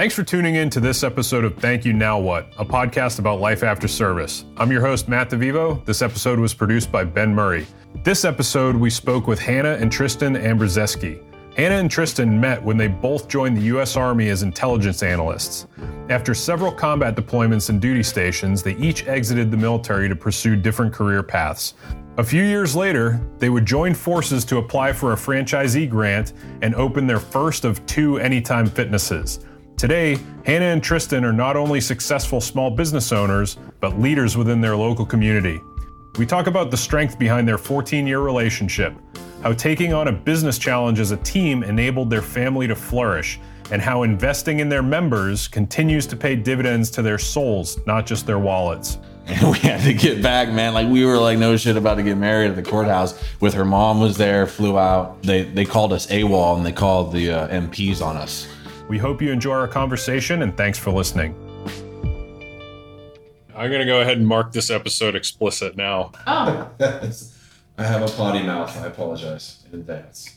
Thanks for tuning in to this episode of Thank You Now What, a podcast about life after service. I'm your host, Matt DeVivo. This episode was produced by Ben Murray. This episode, we spoke with Hannah and Tristan Ambrzeski. Hannah and Tristan met when they both joined the U.S. Army as intelligence analysts. After several combat deployments and duty stations, they each exited the military to pursue different career paths. A few years later, they would join forces to apply for a franchisee grant and open their first of two Anytime Fitnesses. Today, Hannah and Tristan are not only successful small business owners, but leaders within their local community. We talk about the strength behind their 14 year relationship, how taking on a business challenge as a team enabled their family to flourish, and how investing in their members continues to pay dividends to their souls, not just their wallets. And we had to get back, man. Like we were like no shit about to get married at the courthouse. With her mom was there, flew out. They they called us AWOL and they called the uh, MPs on us. We hope you enjoy our conversation and thanks for listening. I'm going to go ahead and mark this episode explicit now. Oh. I have a potty mouth. I apologize in advance.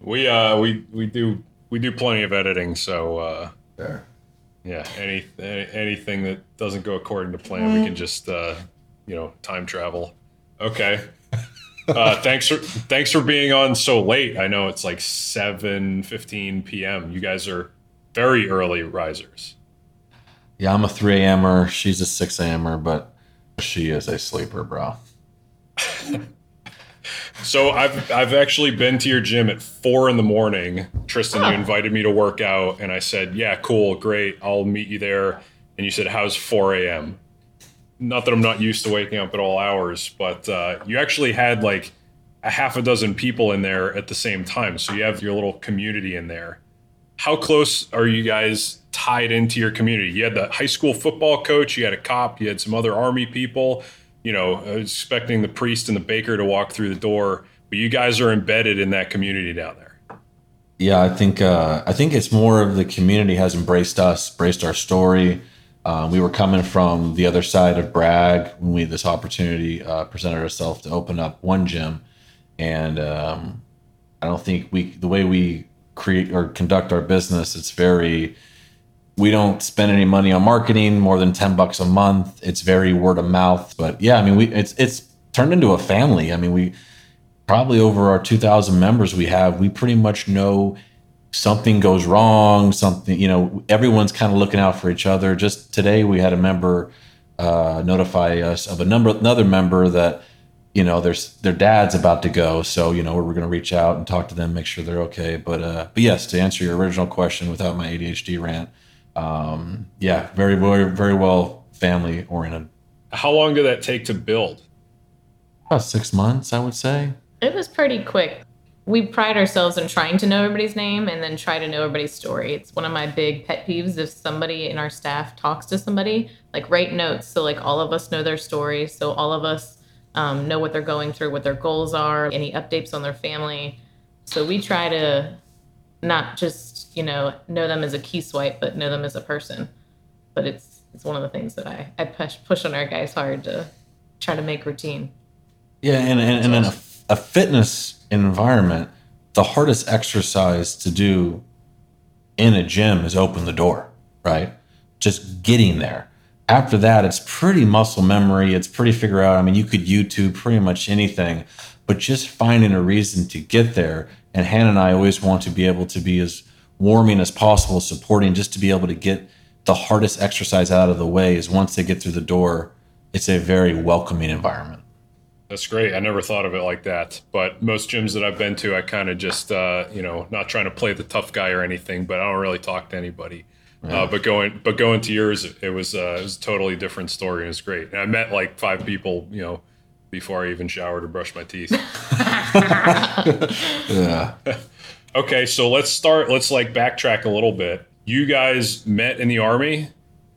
we uh we we do we do plenty of editing, so uh There. yeah, any, any anything that doesn't go according to plan, we can just uh you know, time travel. Okay. Uh, thanks for thanks for being on so late. I know it's like seven fifteen p.m. You guys are very early risers. Yeah, I'm a 3 a.m.er. She's a 6 a.m.er, but she is a sleeper, bro. So I've I've actually been to your gym at four in the morning. Tristan, you invited me to work out, and I said, "Yeah, cool, great, I'll meet you there." And you said, "How's 4 a.m.?" Not that I'm not used to waking up at all hours, but uh, you actually had like a half a dozen people in there at the same time, so you have your little community in there. How close are you guys tied into your community? You had the high school football coach, you had a cop, you had some other army people you know, was expecting the priest and the baker to walk through the door, but you guys are embedded in that community down there. Yeah, I think uh, I think it's more of the community has embraced us, embraced our story. Um, we were coming from the other side of Bragg when we this opportunity uh, presented ourselves to open up one gym, and um, I don't think we the way we create or conduct our business, it's very we don't spend any money on marketing more than 10 bucks a month. It's very word of mouth. But yeah i mean we it's it's turned into a family. I mean we probably over our 2000 members we have we pretty much know something goes wrong something you know everyone's kind of looking out for each other just today we had a member uh, notify us of a number another member that you know there's their dad's about to go so you know we're going to reach out and talk to them make sure they're okay but uh but yes to answer your original question without my adhd rant um, yeah, very, very, very well family oriented. How long did that take to build? About six months, I would say. It was pretty quick. We pride ourselves in trying to know everybody's name and then try to know everybody's story. It's one of my big pet peeves if somebody in our staff talks to somebody, like write notes so like all of us know their story, so all of us um, know what they're going through, what their goals are, any updates on their family. So we try to not just you know know them as a key swipe, but know them as a person. But it's it's one of the things that I I push push on our guys hard to try to make routine. Yeah, and and, and in a, a fitness environment, the hardest exercise to do in a gym is open the door, right? Just getting there. After that, it's pretty muscle memory. It's pretty figure out. I mean, you could YouTube pretty much anything, but just finding a reason to get there. And Hannah and I always want to be able to be as warming as possible, supporting, just to be able to get the hardest exercise out of the way. Is once they get through the door, it's a very welcoming environment. That's great. I never thought of it like that. But most gyms that I've been to, I kind of just, uh, you know, not trying to play the tough guy or anything, but I don't really talk to anybody. Uh, but going, but going to yours, it was, uh, it was a totally different story. And it was great. And I met like five people, you know, before I even showered or brushed my teeth. Yeah. Okay, so let's start. Let's like backtrack a little bit. You guys met in the army.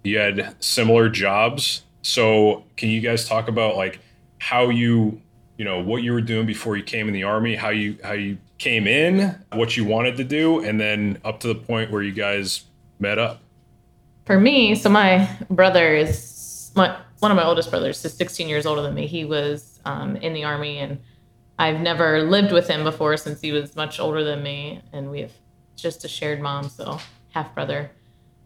You had similar jobs. So can you guys talk about like how you, you know, what you were doing before you came in the army, how you how you came in, what you wanted to do, and then up to the point where you guys met up. For me, so my brother is my one of my oldest brothers is 16 years older than me. He was um, in the army, and I've never lived with him before since he was much older than me, and we have just a shared mom. So half brother,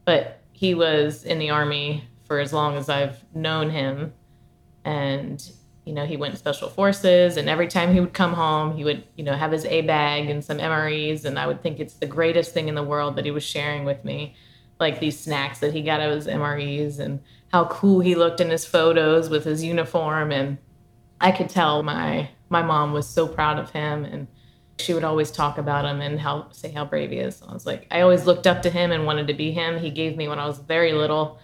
but he was in the army for as long as I've known him, and you know he went special forces, and every time he would come home, he would you know have his A bag and some MREs, and I would think it's the greatest thing in the world that he was sharing with me, like these snacks that he got out of his MREs and how cool he looked in his photos with his uniform and I could tell my my mom was so proud of him and she would always talk about him and how say how brave he is. So I was like I always looked up to him and wanted to be him. He gave me when I was very little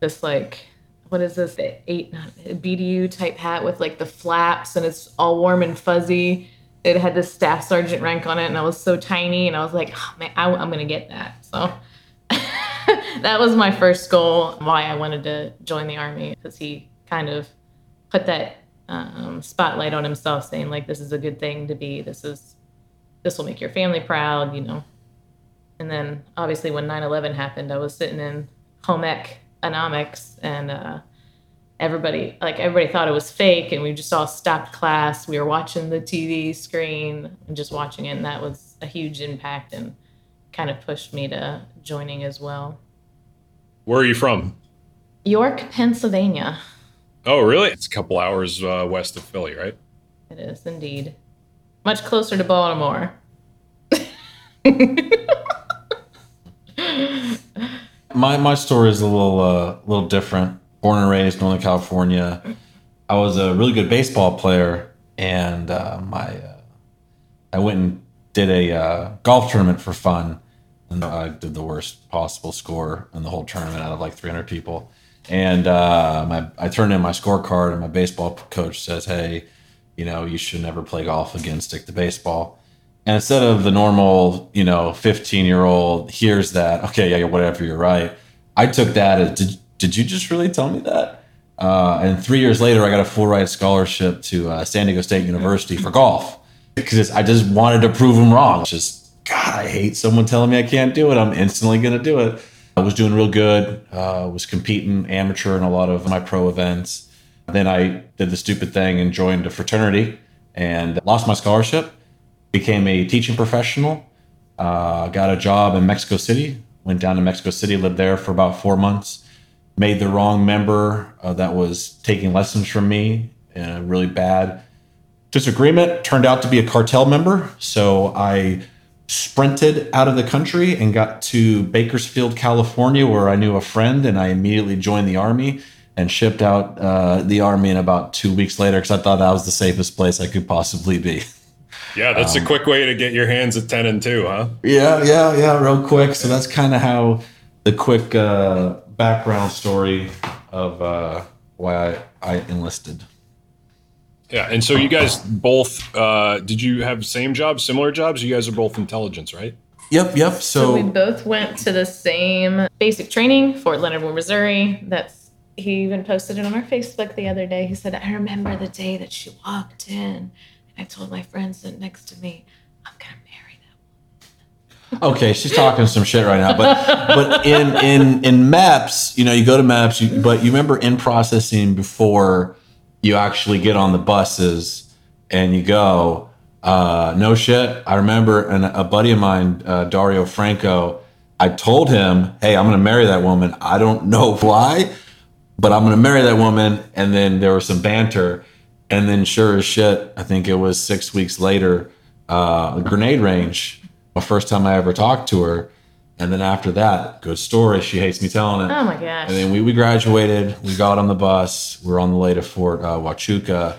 this like what is this eight BDU type hat with like the flaps and it's all warm and fuzzy. It had the staff sergeant rank on it and I was so tiny and I was like oh, man I, I'm gonna get that. So that was my first goal why I wanted to join the army because he kind of put that um, spotlight on himself saying like this is a good thing to be this is this will make your family proud you know and then obviously when 9-11 happened i was sitting in home economics and uh, everybody like everybody thought it was fake and we just all stopped class we were watching the tv screen and just watching it and that was a huge impact and kind of pushed me to joining as well where are you from york pennsylvania Oh, really? It's a couple hours uh, west of Philly, right? It is indeed. Much closer to Baltimore. my my story is a little uh, little different. Born and raised Northern California. I was a really good baseball player, and uh, my uh, I went and did a uh, golf tournament for fun, and I did the worst possible score in the whole tournament out of like 300 people. And uh, my, I turned in my scorecard, and my baseball coach says, "Hey, you know, you should never play golf again. Stick to baseball." And instead of the normal, you know, 15 year old hears that, okay, yeah, whatever, you're right. I took that as, did, did you just really tell me that? Uh, and three years later, I got a full ride scholarship to uh, San Diego State University for golf because I just wanted to prove them wrong. Just, God, I hate someone telling me I can't do it. I'm instantly going to do it. I was doing real good. Uh, was competing amateur in a lot of my pro events. Then I did the stupid thing and joined a fraternity and lost my scholarship. Became a teaching professional. Uh, got a job in Mexico City. Went down to Mexico City, lived there for about four months. Made the wrong member uh, that was taking lessons from me in a really bad disagreement. Turned out to be a cartel member. So I sprinted out of the country and got to Bakersfield, California, where I knew a friend, and I immediately joined the army and shipped out uh, the army in about two weeks later because I thought that was the safest place I could possibly be. Yeah, that's um, a quick way to get your hands at 10 and 2, huh? Yeah, yeah, yeah, real quick. So that's kind of how the quick uh, background story of uh, why I, I enlisted. Yeah, and so you guys both uh, did you have same jobs, similar jobs? You guys are both intelligence, right? Yep, yep. So, so we both went to the same basic training, Fort Leonard Wood, Missouri. That's he even posted it on our Facebook the other day. He said, "I remember the day that she walked in, and I told my friend sitting next to me, I'm gonna marry that woman." Okay, she's talking some shit right now, but but in in in MEPS, you know, you go to MEPS, you, but you remember in processing before you actually get on the buses and you go. Uh, no shit. I remember an, a buddy of mine, uh, Dario Franco. I told him, "Hey, I'm going to marry that woman. I don't know why, but I'm going to marry that woman." And then there was some banter, and then sure as shit, I think it was six weeks later, uh, grenade range. The first time I ever talked to her, and then after that, good story. She hates me telling it. Oh my gosh. And then we, we graduated. We got on the bus. We are on the way to Fort uh, Huachuca.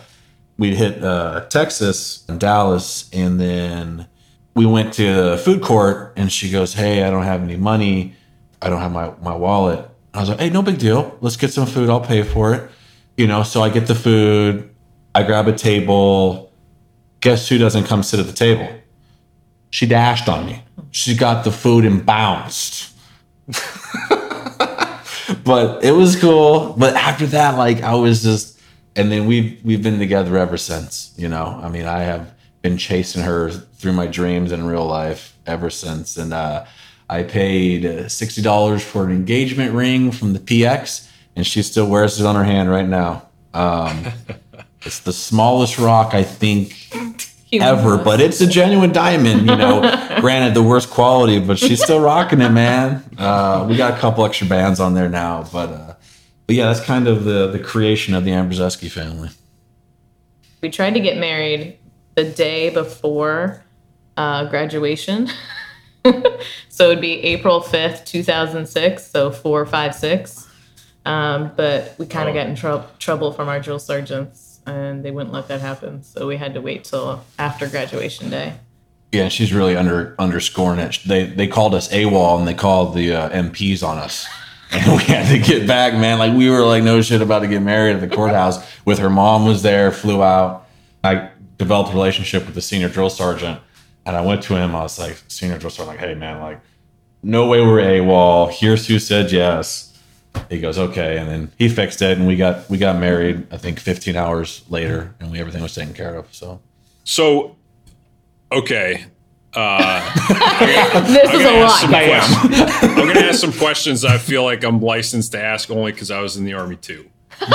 We hit uh, Texas and Dallas. And then we went to the food court and she goes, Hey, I don't have any money. I don't have my, my wallet. I was like, Hey, no big deal. Let's get some food. I'll pay for it. You know, so I get the food. I grab a table. Guess who doesn't come sit at the table? She dashed on me she got the food and bounced. but it was cool. But after that, like I was just, and then we've we've been together ever since. You know, I mean, I have been chasing her through my dreams in real life ever since. And uh, I paid sixty dollars for an engagement ring from the PX, and she still wears it on her hand right now. Um, it's the smallest rock I think ever, but it's a genuine diamond. You know, granted the worst quality, but she's still rocking it, man. Uh, we got a couple extra bands on there now, but uh, but yeah, that's kind of the the creation of the Ambroseski family. we tried to get married the day before uh, graduation. so it would be April 5th, 2006. So four, five, six. Um, but we kind of got in trou- trouble from our drill sergeants and they wouldn't let that happen. So we had to wait till after graduation day. Yeah, she's really under underscoring it. They they called us AWOL and they called the uh, MPs on us. And we had to get back, man. Like we were like no shit about to get married at the courthouse. With her mom was there, flew out. I developed a relationship with the senior drill sergeant, and I went to him. I was like, senior drill sergeant, like, hey man, like, no way we're AWOL. Here's who said yes. He goes, okay, and then he fixed it, and we got we got married. I think 15 hours later, and we everything was taken care of. So So, okay. Uh, This is a gonna ask lot, some guys. questions. I'm going to ask some questions I feel like I'm licensed to ask only because I was in the army too.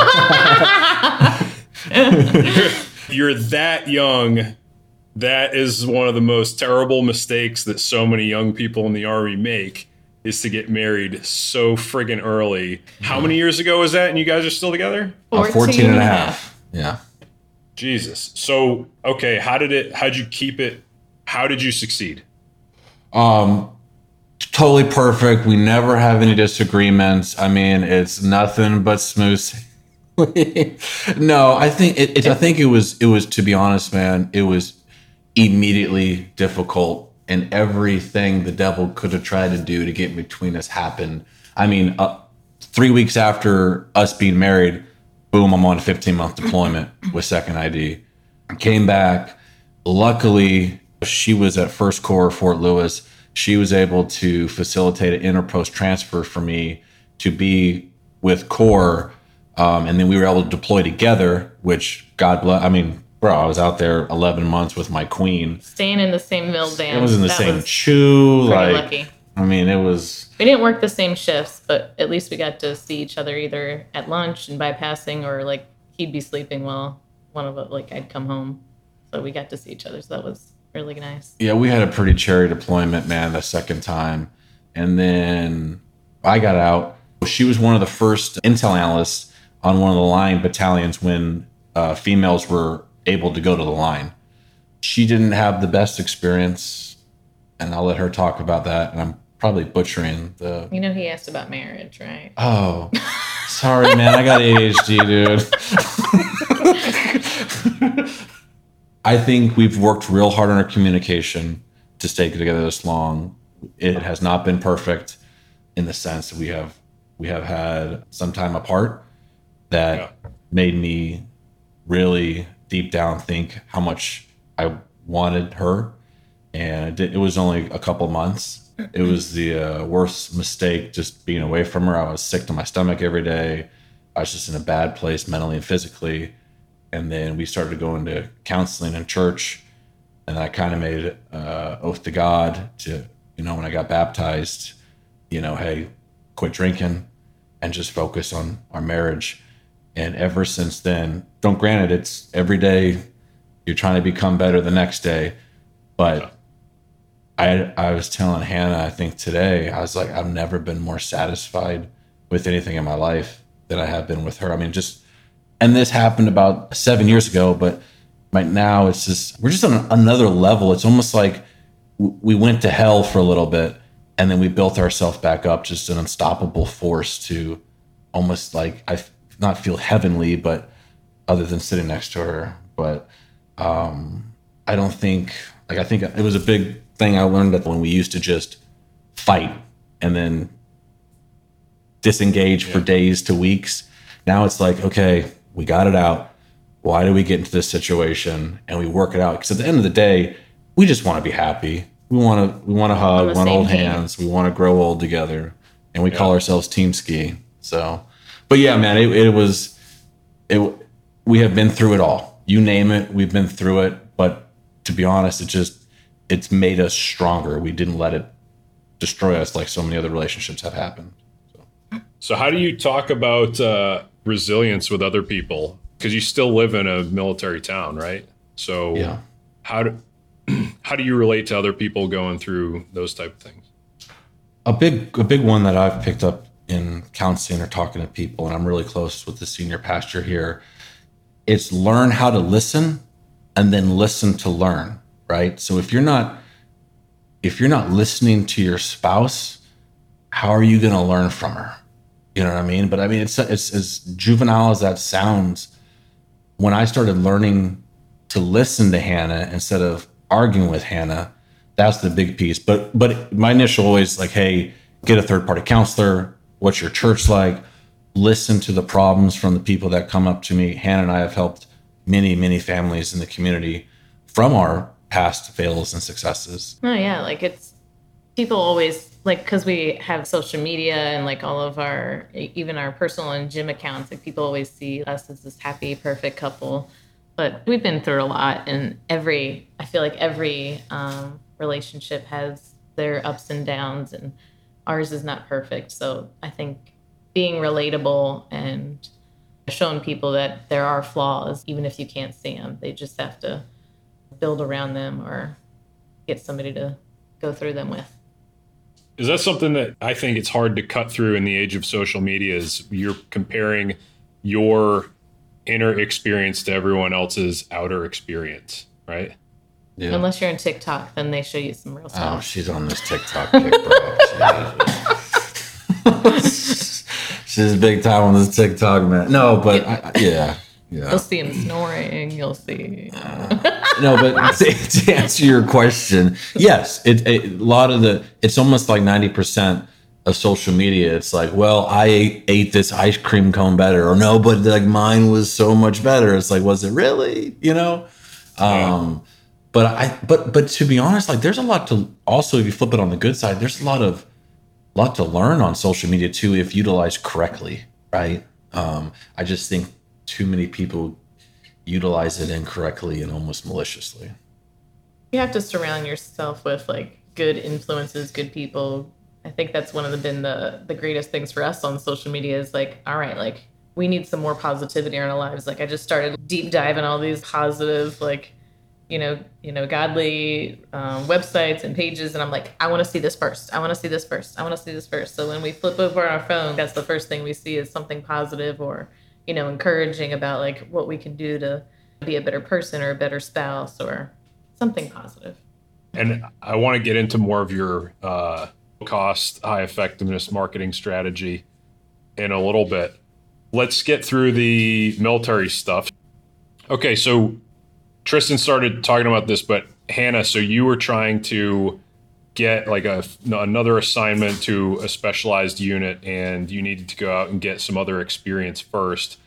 You're that young. That is one of the most terrible mistakes that so many young people in the army make is to get married so friggin' early. How many years ago was that? And you guys are still together? uh, 14 and a half. Yeah. Jesus. So, okay, how did it how'd you keep it? How did you succeed? Um, totally perfect. We never have any disagreements. I mean, it's nothing but smooth. no, I think it, it. I think it was. It was to be honest, man. It was immediately difficult, and everything the devil could have tried to do to get between us happened. I mean, uh, three weeks after us being married, boom, I'm on a 15 month deployment with Second ID. Came back. Luckily, she was at First Corps Fort Lewis. She was able to facilitate an interpost transfer for me to be with Corps. Um, and then we were able to deploy together, which God bless. I mean, bro, I was out there 11 months with my queen. Staying in the same mill van. It was in the that same CHU. Like, lucky. I mean, it was We didn't work the same shifts, but at least we got to see each other either at lunch and bypassing, or like he'd be sleeping while one of us, like I'd come home. So we got to see each other. So that was really nice. Yeah, we had a pretty cherry deployment, man, the second time. And then I got out. She was one of the first intel analysts on one of the line battalions when uh, females were able to go to the line. She didn't have the best experience, and I'll let her talk about that. And I'm probably butchering the. You know, he asked about marriage, right? Oh, sorry, man. I got ADHD, dude. I think we've worked real hard on our communication to stay together this long. It has not been perfect in the sense that we have we have had some time apart that Yeah. made me really deep down think how much I wanted her, and it, was only a couple months. It was the uh, worst mistake just being away from her. I was sick to my stomach every day. I was just in a bad place mentally and physically. And then we started going to counseling in church, and I kind of made uh, oath to God to you know when I got baptized, you know, hey, quit drinking and just focus on our marriage. And ever since then, don't granted it's every day you're trying to become better the next day, but I I was telling Hannah I think today I was like I've never been more satisfied with anything in my life than I have been with her. I mean just and this happened about 7 years ago, but right now it's just we're just on another level. It's almost like we went to hell for a little bit and then we built ourselves back up just an unstoppable force to almost like I not feel heavenly but other than sitting next to her. But um I don't think like I think it was a big thing I learned that when we used to just fight and then disengage for days to weeks now it's like okay we got it out. Why do we get into this situation? And we work it out. Because at the end of the day we just want to be happy. We want to we want to hug we want to hold team. hands we want to grow old together. And we call ourselves team ski. So but yeah man it, it was it we have been through it all you name it we've been through it but to be honest it just it's made us stronger we didn't let it destroy us like so many other relationships have happened So, how do you talk about uh, resilience with other people? Because you still live in a military town, right? So, yeah how do how do you relate to other people going through those type of things? A big a big one that I've picked up in counseling or talking to people, and I'm really close with the senior pastor here. It's learn how to listen and then listen to learn, right? So if you're not if you're not listening to your spouse, how are you going to learn from her? You know what I mean? But I mean, it's, it's as juvenile as that sounds. When I started learning to listen to Hannah instead of arguing with Hannah, that's the big piece. But but my initial always like, hey, get a third party counselor. What's your church like? Listen to the problems from the people that come up to me. Hannah and I have helped many many families in the community from our past fails and successes. Oh yeah, like it's people always like because we have social media and like all of our even our personal and gym accounts like people always see us as this happy perfect couple but we've been through a lot and every i feel like every um, relationship has their ups and downs and ours is not perfect so i think being relatable and showing people that there are flaws even if you can't see them they just have to build around them or get somebody to go through them with is that something that I think it's hard to cut through in the age of social media? Is you're comparing your inner experience to everyone else's outer experience, right? Yeah. Unless you're on TikTok, then they show you some real stuff. Oh, she's on this TikTok kick, bro. she's big time on this TikTok, man. No, but I, yeah. Yeah. You'll see him snoring. You'll see. no, but to, to, answer your question, yes, it, it, a lot of the it's almost like ninety percent of social media. It's like, well, I ate, ate, this ice cream cone better, or no, but like mine was so much better. It's like, was it really? You know. Um, but I, but but to be honest, like there's a lot to also if you flip it on the good side, there's a lot of lot to learn on social media too if utilized correctly, right? Um, I just think too many people utilize it incorrectly and almost maliciously. You have to surround yourself with like good influences, good people. I think that's one of the been the the greatest things for us on social media is like, all right, like we need some more positivity in our lives. Like I just started deep diving all these positive, like, you know, you know, godly um, websites and pages, and I'm like, I want to see this first. I want to see this first. I want to see this first. So when we flip over our phone, that's the first thing we see is something positive or you know, encouraging about like what we can do to be a better person or a better spouse or something positive. And I want to get into more of your uh, cost, high effectiveness marketing strategy in a little bit. Let's get through the military stuff. Okay, so Tristan started talking about this, but Hannah, so you were trying to get like a another assignment to a specialized unit and you needed to go out and get some other experience first.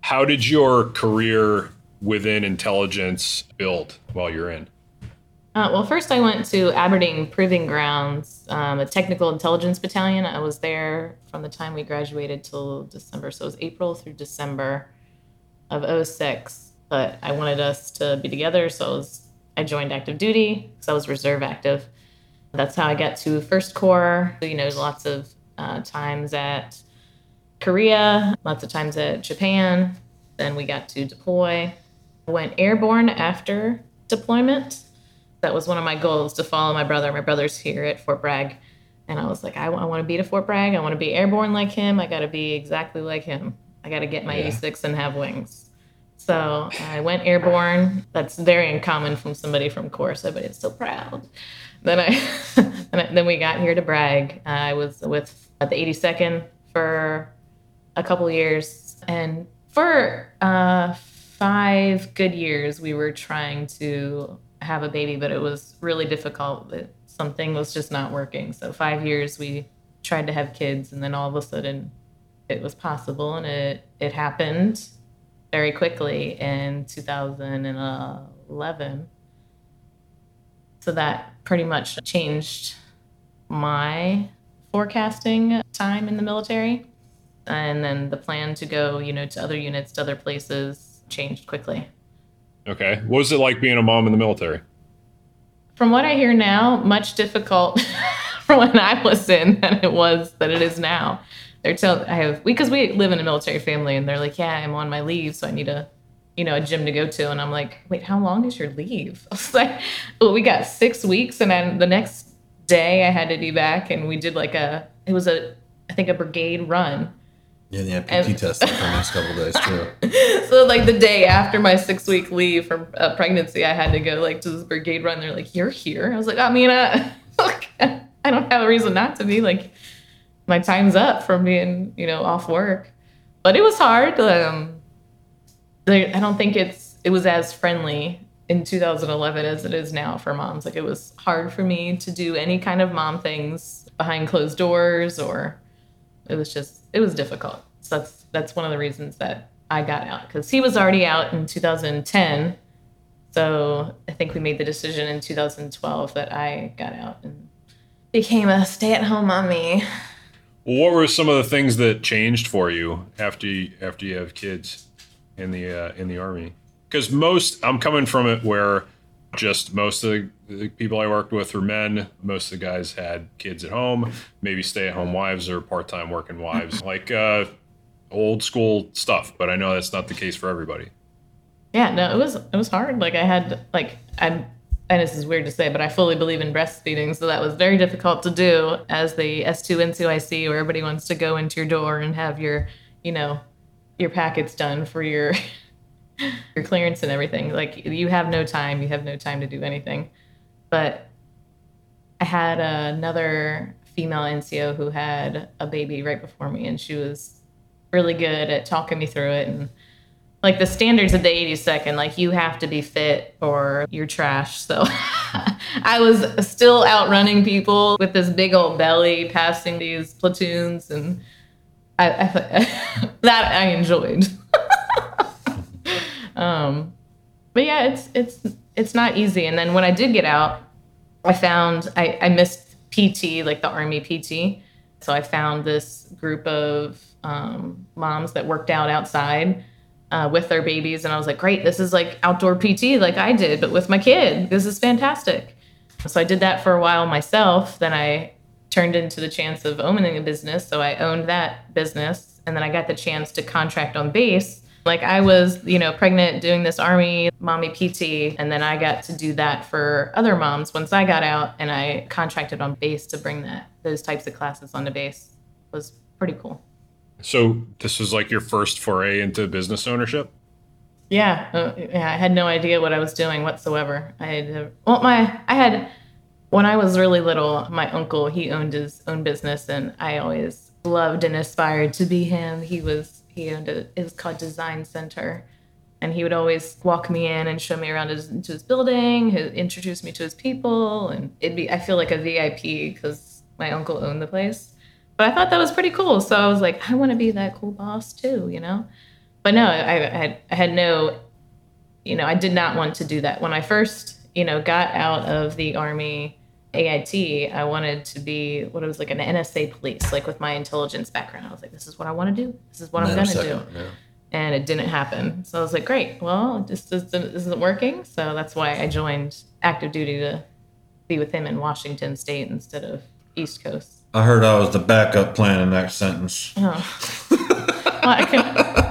How did your career within intelligence build while you're in? Uh, well first i went to aberdeen proving grounds um, a technical intelligence battalion. I was there from the time we graduated till december so it was april through december of 06 but i wanted us to be together so I, was, I joined active duty because i was reserve active that's how I got to First Corps. You know, lots of uh, times at Korea, lots of times at Japan. Then we got to deploy. Went airborne after deployment. That was one of my goals to follow my brother. My brother's here at Fort Bragg. And I was like, I, w- I want to be to Fort Bragg. I want to be airborne like him. I got to be exactly like him. I got to get my yeah. 86 and have wings. So I went airborne. That's very uncommon from somebody from Corsa, but it's so proud then I, then we got here to Bragg. I was with the 82nd for a couple years, and for uh, five good years, we were trying to have a baby, but it was really difficult. Something was just not working. So five years, we tried to have kids, and then all of a sudden, it was possible, and it it happened very quickly in 2011 so that pretty much changed my forecasting time in the military. And then the plan to go, you know, to other units, to other places changed quickly. Okay. What was it like being a mom in the military? From what I hear now, much difficult from when I was in than it was than it is now. They're telling I have because we live in a military family and they're like, yeah, I'm on my leave, so I need a you know, a gym to go to. And I'm like, wait, how long is your leave? I was like, well, we got six weeks. And then the next day I had to be back and we did like a, it was a, I think a brigade run. Yeah, the PT And- test for the next couple days too. So like the day after my six week leave from uh, pregnancy, I had to go like to this brigade run. They're like, "You're here." I was like, "I mean, uh, I don't have a reason not to be. Like, my time's up from being, you know, off work." But it was hard. Um, I don't think it's it was as friendly in 2011 as it is now for moms. Like, it was hard for me to do any kind of mom things behind closed doors, or it was just it was difficult. So that's that's one of the reasons that I got out because he was already out in 2010. So I think we made the decision in 2012 that I got out and became a stay-at-home mommy. Well, what were some of the things that changed for you after you, after you have kids in the uh, in the army? Because most, I'm coming from it where just most of the, people I worked with were men. Most of the guys had kids at home, maybe stay-at-home wives or part-time working wives, like uh, old school stuff. But I know that's not the case for everybody. Yeah, no, it was it was hard. Like I had like I'm and this is weird to say, but I fully believe in breastfeeding, so that was very difficult to do as the S2 NCOIC where everybody wants to go into your door and have your, you know, your packets done for your your clearance and everything. Like you have no time, you have no time to do anything. But I had another female NCO who had a baby right before me and she was really good at talking me through it and like the standards of the 82nd like you have to be fit or you're trash. So i was still outrunning people with this big old belly passing these platoons and i, I that i enjoyed. Um but yeah it's it's it's not easy. And then when i did get out i found i i missed pt like the army pt so i found this group of um, moms that worked out outside uh, with their babies. And I was like, great, this is like outdoor PT like I did, but with my kid. This is fantastic. So I did that for a while myself. Then I turned into the chance of owning a business. So I owned that business. And then I got the chance to contract on base. Like I was, you know, pregnant doing this army mommy PT. And then I got to do that for other moms once I got out and I contracted on base to bring that those types of classes onto base. It was pretty cool. So this was like your first foray into business ownership. Yeah, uh, yeah, I had no idea what I was doing whatsoever. I had uh, well, my I had when I was really little, my uncle he owned his own business, and I always loved and aspired to be him. He was he owned a it was called Design Center, and he would always walk me in and show me around his, to his building, his, introduce me to his people, and it'd be I feel like a VIP because my uncle owned the place. But I thought that was pretty cool, so I was like, I want to be that cool boss too, you know but no, I, I had I had no, you know, I did not want to do that when I first, you know, got out of the army AIT. I wanted to be what it was like an NSA police, like with my intelligence background. I was like, this is what I want to do. This is what I'm gonna do. Yeah. And it didn't happen. So I was like, great. Well, this, this, this isn't working. So that's why I joined active duty to be with him in Washington State instead of East Coast. I heard I was the backup plan in that sentence. Oh. well, I couldn't,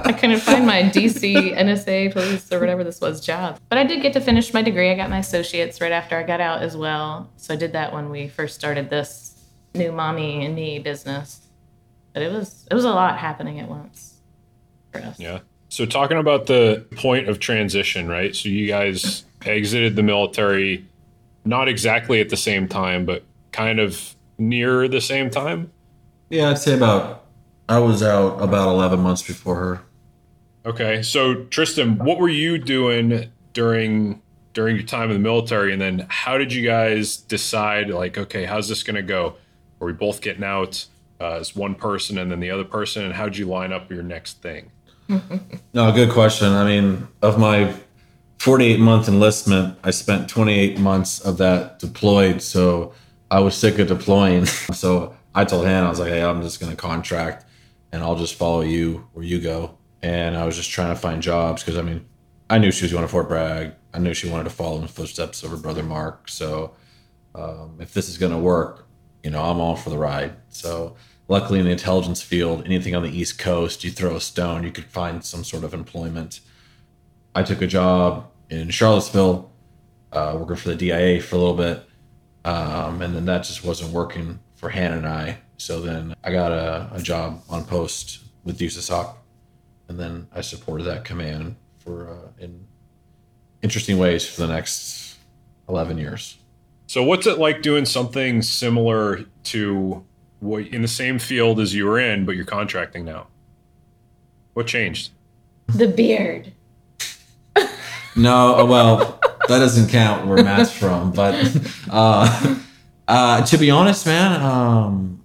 I couldn't find my DC NSA police or whatever this was job. But I did get to finish my degree. I got my associates right after I got out as well. So I did that when we first started this new mommy and me business. But it was it was a lot happening at once for us. Yeah. So talking about the point of transition, right? So you guys exited the military not exactly at the same time, but kind of near the same time. Yeah, I'd say about. I was out about eleven months before her. Okay. So Tristan, what were you doing during during your time in the military and then how did you guys decide like okay, how's this going to go? Are we both getting out uh, as one person and then the other person and how'd you line up your next thing? No, good question. I mean, of my 48 month enlistment, I spent 28 months of that deployed. So I was sick of deploying. So I told Hannah, I was like, hey, I'm just going to contract and I'll just follow you where you go. And I was just trying to find jobs because I mean, I knew she was going to Fort Bragg. I knew she wanted to follow in the footsteps of her brother Mark. So um, if this is going to work, you know, I'm all for the ride. So luckily in the intelligence field, anything on the East Coast, you throw a stone, you could find some sort of employment. I took a job in Charlottesville, uh, working for the DIA for a little bit, um, and then that just wasn't working for Hannah and I. So then I got a, a job on post with USASOC, and then I supported that command for uh, in interesting ways for the next eleven years. So what's it like doing something similar to what in the same field as you were in, but you're contracting now? What changed? The beard. No, uh, well, that doesn't count where Matt's from. But uh, uh, to be honest, man, um,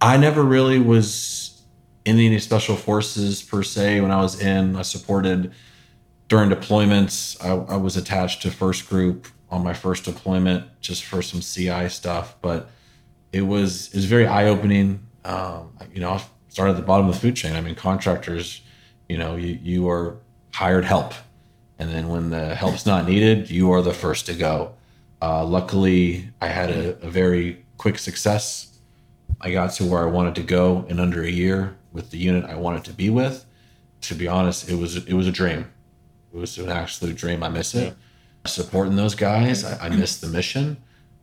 I never really was in any special forces per se. When I was in, I supported during deployments. I, I was attached to first group on my first deployment just for some CI stuff, but it was it was very eye opening. Um, you know, I started at the bottom of the food chain. I mean, contractors, you know, you you are hired help, and then when the help's not needed, you are the first to go. Uh, luckily, I had a, a very quick success. I got to where I wanted to go in under a year with the unit I wanted to be with. To be honest, it was it was a dream. It was an absolute dream. I miss it. Supporting those guys, I, I missed the mission.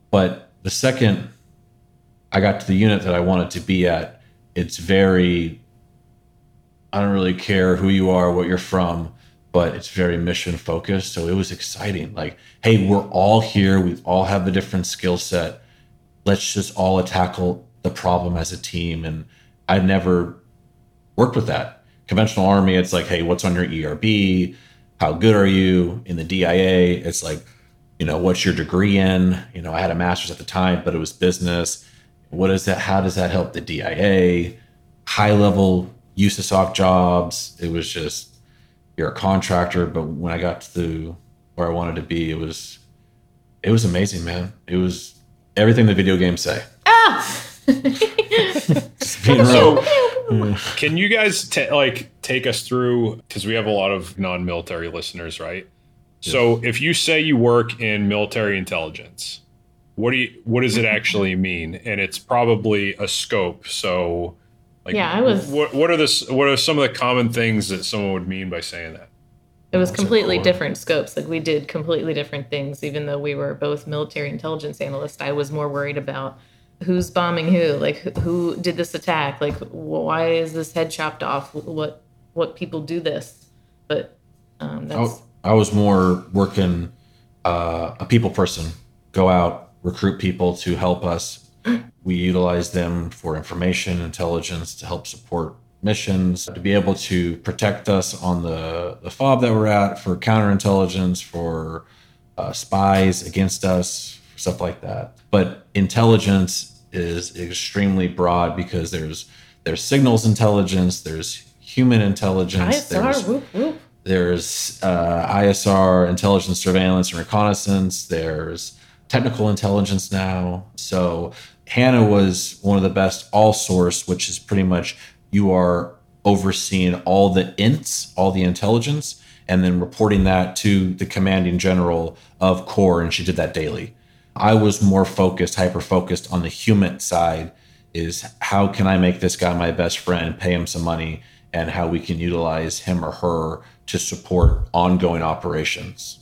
But the second I got to the unit that I wanted to be at, it's very I don't really care who you are, what you're from, but it's very mission focused. So it was exciting. Like, hey, we're all here. We all have a different skill set. Let's just all tackle the problem as a team. And I've never worked with that. Conventional army, it's like, hey, what's on your ERB? How good are you? In the DIA, it's like, you know, what's your degree in? You know, I had a master's at the time, but it was business. What is that? How does that help the DIA? High level USASOC jobs. It was just you're a contractor, but when I got to where I wanted to be, it was it was amazing, man. It was everything the video games say. Ah! Being real. So, can you guys ta like take us through because we have a lot of non-military listeners, right? So, if you say you work in military intelligence, what do you what does it actually mean? And it's probably a scope. So, like, Yeah, I was- What what are the s- what are some of the common things that someone would mean by saying that? It was What's completely core? different scopes. Like we did completely different things, even though we were both military intelligence analysts. I was more worried about who's bombing who, like who, who did this attack, like why is this head chopped off? What what people do this? But um, I, I was more working uh, a people person. Go out, recruit people to help us. We utilize them for information, intelligence to help support missions, to be able to protect us on the, the fob that we're at, for counterintelligence, for uh, spies against us, stuff like that. But intelligence is extremely broad because there's there's signals intelligence, there's human intelligence, there's ISR, whoop whoop. there's uh, ISR, intelligence, surveillance, and reconnaissance. There's technical intelligence now. So Hannah was one of the best all source, which is pretty much you are overseeing all the ints, all the intelligence, and then reporting that to the commanding general of Corps. And she did that daily. I was more focused, hyper focused on the human side is how can I make this guy my best friend, pay him some money, and how we can utilize him or her to support ongoing operations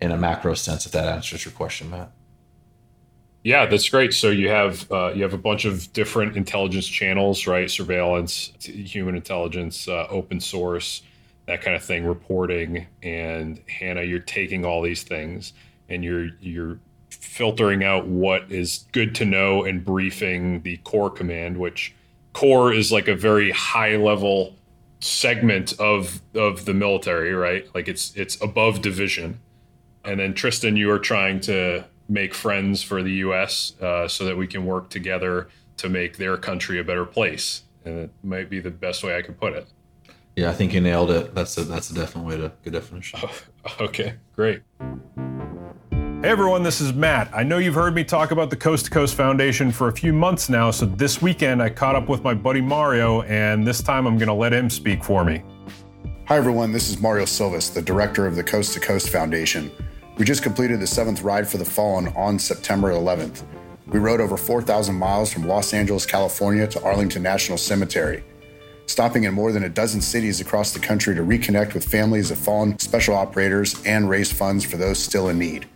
in a macro sense, if that answers your question, Matt. Yeah, that's great. So you have uh, you have a bunch of different intelligence channels, right? Surveillance, human intelligence, uh, open source, that kind of thing, reporting. And Hannah, you're taking all these things and you're you're filtering out what is good to know and briefing the corps command, which corps is like a very high level segment of of the military, right? Like it's it's above division. And then Tristan, you are trying to make friends for the U.S. Uh, so that we can work together to make their country a better place. And it might be the best way I could put it. Yeah, I think you nailed it. That's a that's a definite way to good definition. Okay, great. Hey everyone, this is Matt. I know you've heard me talk about the Coast to Coast Foundation for a few months now, so this weekend I caught up with my buddy Mario, and this time I'm going to let him speak for me. Hi, everyone. This is Mario Silvas, the director of the Coast to Coast Foundation. We just completed the seventh Ride for the Fallen on September 11th. We rode over 4,000 miles from Los Angeles, California to Arlington National Cemetery. stopping in more than a dozen cities across the country to reconnect with families of fallen special operators and raise funds for those still in need.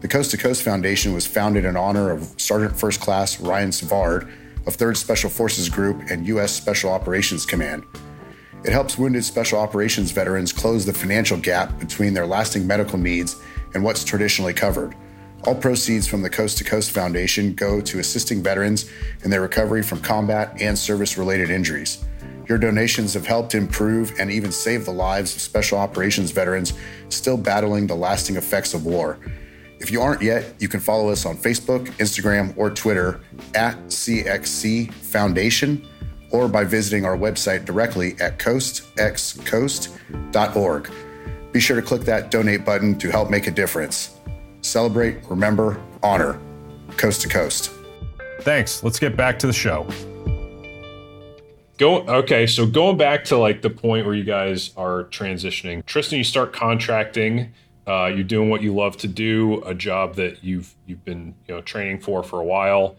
The Coast to Coast Foundation was founded in honor of Sergeant First Class Ryan Savard of 3rd Special Forces Group and U.S. Special Operations Command. It helps wounded special operations veterans close the financial gap between their lasting medical needs and what's traditionally covered. All proceeds from the Coast to Coast Foundation go to assisting veterans in their recovery from combat and service related injuries. Your donations have helped improve and even save the lives of special operations veterans still battling the lasting effects of war. If you aren't yet, you can follow us on Facebook, Instagram, or Twitter at CXC Foundation or by visiting our website directly at coastxcoast.org. Be sure to click that donate button to help make a difference. Celebrate, remember, honor. Coast to Coast. Thanks. Let's get back to the show. Go okay, so going back to like the point where you guys are transitioning. Tristan, you start contracting uh, you're doing what you love to do, a job that you've you've been you know training for for a while.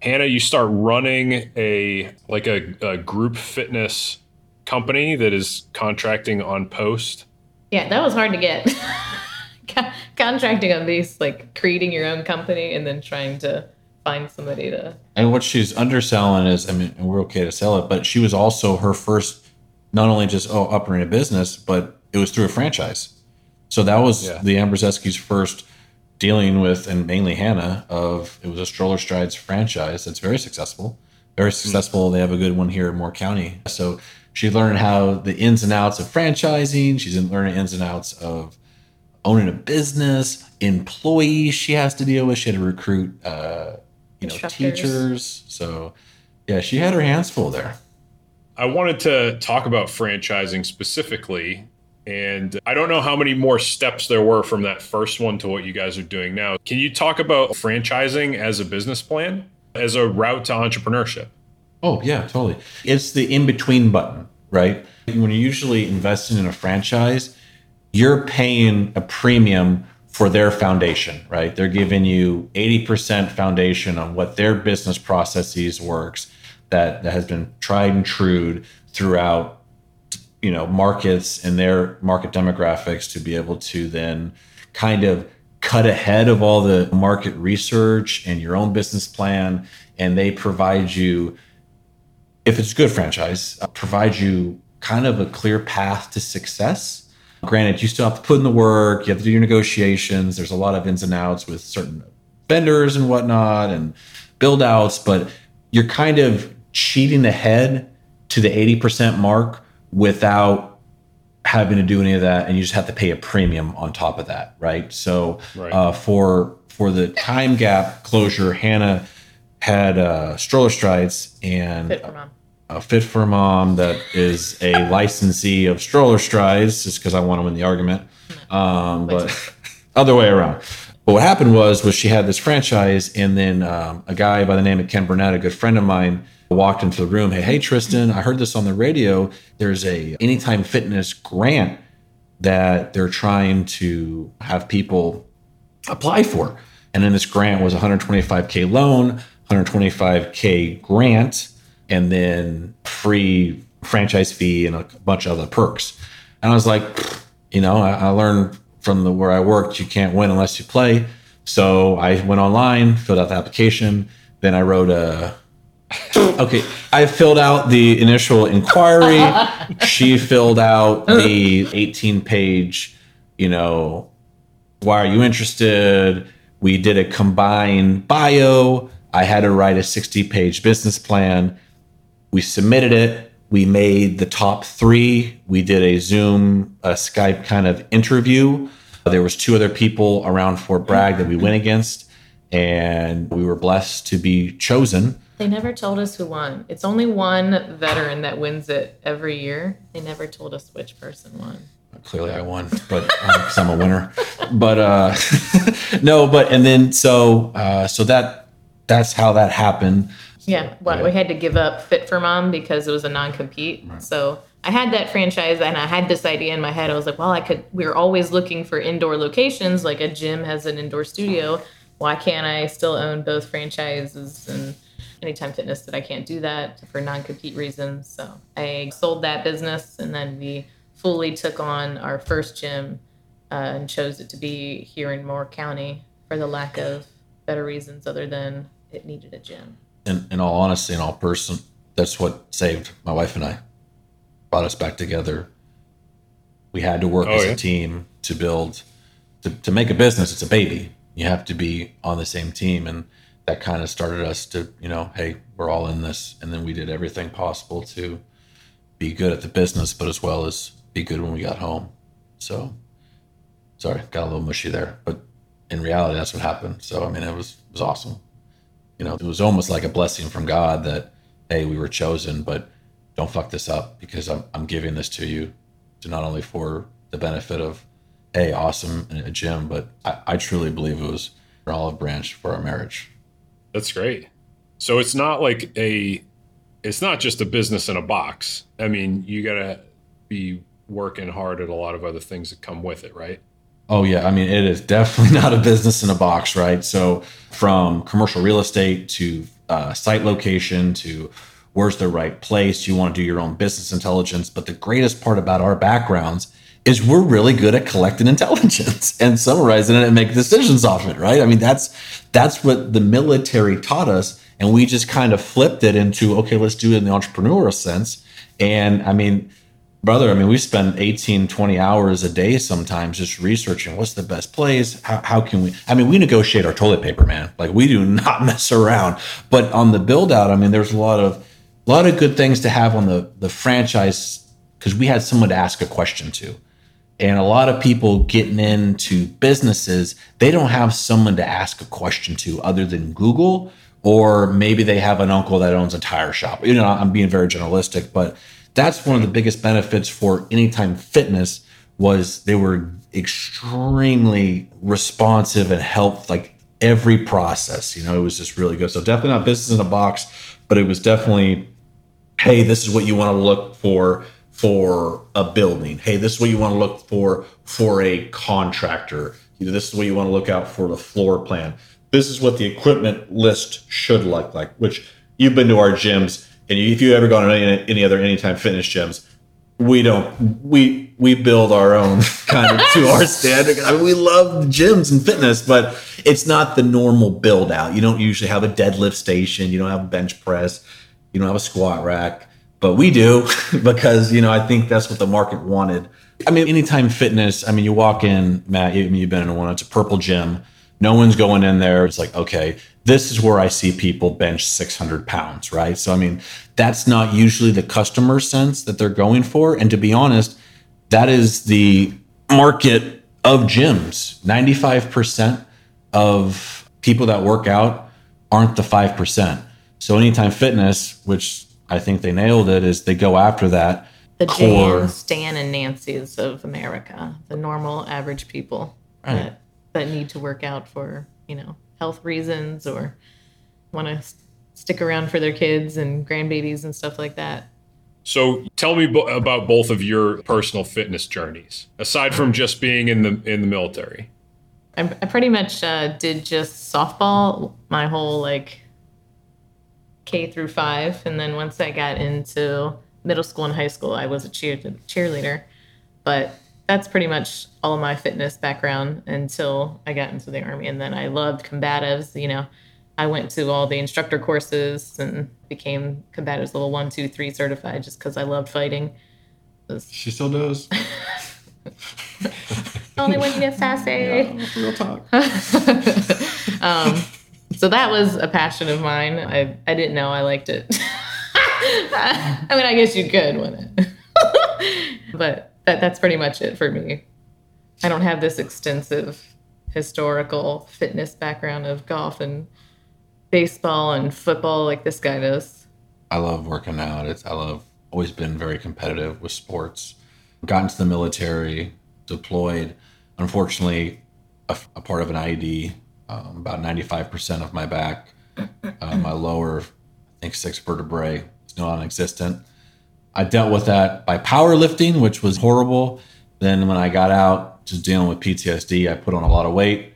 Hannah, you start running a like a, a group fitness company that is contracting on post. Yeah, that was hard to get. contracting on these, like creating your own company and then trying to find somebody to. And what she's underselling is, I mean, we're okay to sell it, but she was also her first, not only just oh upping a business, but it was through a franchise. So that was yeah. the Ambrzeski's first dealing with, and mainly Hannah, of it was a Stroller Strides franchise that's very successful. Very hmm. successful. Mm. They have a good one here in Moore County. So she learned how the ins and outs of franchising. She's in learning ins and outs of owning a business, employees she has to deal with. She had to recruit, uh, you know, teachers. So, yeah, she had her hands full there. I wanted to talk about franchising specifically and I don't know how many more steps there were from that first one to what you guys are doing now. Can you talk about franchising as a business plan, as a route to entrepreneurship? Oh, yeah, totally. It's the in between button, right? When you're usually investing in a franchise, you're paying a premium for their foundation, right? They're giving you 80% foundation on what their business processes works that, that has been tried and true throughout you know markets and their market demographics to be able to then kind of cut ahead of all the market research and your own business plan and they provide you if it's a good franchise uh, provide you kind of a clear path to success granted you still have to put in the work you have to do your negotiations there's a lot of ins and outs with certain vendors and whatnot and build outs but you're kind of cheating ahead to the 80% mark without having to do any of that and you just have to pay a premium on top of that right so right. Uh, for for the time gap closure hannah had uh, stroller strides and fit for mom. A fit for mom that is a licensee of stroller strides just because i want to win the argument um, but other way around but what happened was was she had this franchise and then um, a guy by the name of ken burnett a good friend of mine walked into the room. Hey, hey, Tristan, I heard this on the radio. There's a Anytime Fitness grant that they're trying to have people apply for. And then this grant was 125K loan, 125K grant, and then free franchise fee and a bunch of other perks. And I was like, you know, I, I learned from the where I worked, you can't win unless you play. So I went online, filled out the application. Then I wrote a okay, I filled out the initial inquiry. she filled out the 18 page, you know, why are you interested? We did a combined bio. I had to write a 60 page business plan. We submitted it. We made the top three. We did a Zoom, a Skype kind of interview. There was two other people around Fort Bragg that we went against, and we were blessed to be chosen they never told us who won. It's only one veteran that wins it every year. They never told us which person won. Clearly, I won, but because um, I'm a winner. But uh, no, but and then so uh, so that that's how that happened. Yeah, well, yeah. we had to give up Fit for Mom because it was a non-compete. Right. So I had that franchise and I had this idea in my head. I was like, well, I could. We are always looking for indoor locations, like a gym has an indoor studio. Why can't I still own both franchises and Anytime Fitness that I can't do that for non compete reasons. So I sold that business and then we fully took on our first gym uh, and chose it to be here in Moore County for the lack of better reasons other than it needed a gym. In, in all honesty, in all person, that's what saved my wife and I, brought us back together. We had to work Oh, as yeah? a team to build, to, to make a business. It's a baby. You have to be on the same team. And that kind of started us to, you know, hey, we're all in this. And then we did everything possible to be good at the business, but as well as be good when we got home. So, sorry, got a little mushy there. But in reality, that's what happened. So, I mean, it was, it was awesome you know, it was almost like a blessing from God that, hey, we were chosen, but don't fuck this up because I'm, I'm giving this to you to not only for the benefit of, hey, awesome in a gym, but I, I truly believe it was an olive branch for our marriage. That's great. So it's not like a, it's not just a business in a box. I mean, you got to be working hard at a lot of other things that come with it, right? Oh yeah, I mean it is definitely not a business in a box, right? So from commercial real estate to uh, site location to where's the right place, you want to do your own business intelligence. But the greatest part about our backgrounds is we're really good at collecting intelligence and summarizing it and make decisions off it, right? I mean that's that's what the military taught us, and we just kind of flipped it into okay, let's do it in the entrepreneurial sense. And I mean, brother i mean we spend 18 20 hours a day sometimes just researching what's the best place how, how can we i mean we negotiate our toilet paper man. Like we do not mess around. But on the build out i mean there's a lot of a lot of good things to have on the the franchise because we had someone to ask a question to. And a lot of people getting into businesses they don't have someone to ask a question to other than google or maybe they have an uncle that owns a tire shop. You know i'm being very generalistic but that's one of the biggest benefits for anytime fitness was they were extremely responsive and helped like every process you know it was just really good. So definitely not business in a box but it was definitely hey this is what you want to look for for a building. Hey this is what you want to look for for a contractor. You know, this is what you want to look out for the floor plan. This is what the equipment list should look like which you've been to our gyms and if you ever gone to any, any other anytime fitness gyms we don't we we build our own kind of to our standard. I mean, we love gyms and fitness but it's not the normal build out. You don't usually have a deadlift station. You don't have a bench press. You don't have a squat rack. But we do because you know i think that's what the market wanted. I mean anytime fitness i mean you walk in matt you, you've been in one. It's a purple gym no one's going in there. It's like okay this is where i see people bench 600 pounds right? So i mean that's not usually the customer sense that they're going for. And to be honest that is the market of gyms. 95% of people that work out aren't the 5% so anytime fitness which i think they nailed it is they go after that The core Jan, Stan, and Nancy's of America, the normal average people that, that need to work out for, you know, health reasons or want to stick around for their kids and grandbabies and stuff like that. So tell me bo- about both of your personal fitness journeys, aside from just being in the in the military. I, I pretty much uh, did just softball my whole like K through five, and then once I got into middle school and high school, I was a cheer cheerleader. But that's pretty much all of my fitness background until I got into the army, and then I loved combatives. You know, I went to all the instructor courses and became combatives level one, two, three certified just because I loved fighting. she still does Only when you get sassy. real talk um, so that was a passion of mine. I, I didn't know I liked it. I mean, I guess you could, wouldn't it? but that, that's pretty much it for me. I don't have this extensive historical fitness background of golf and baseball and football like this guy does. I love working out. It's I love always been very competitive with sports. Got into the military, deployed. Unfortunately, a, a part of an IED. Um, about ninety five percent of my back, uh, my lower, I think six vertebrae is non-existent. I dealt with that by powerlifting, which was horrible. Then when I got out, just dealing with PTSD, I put on a lot of weight.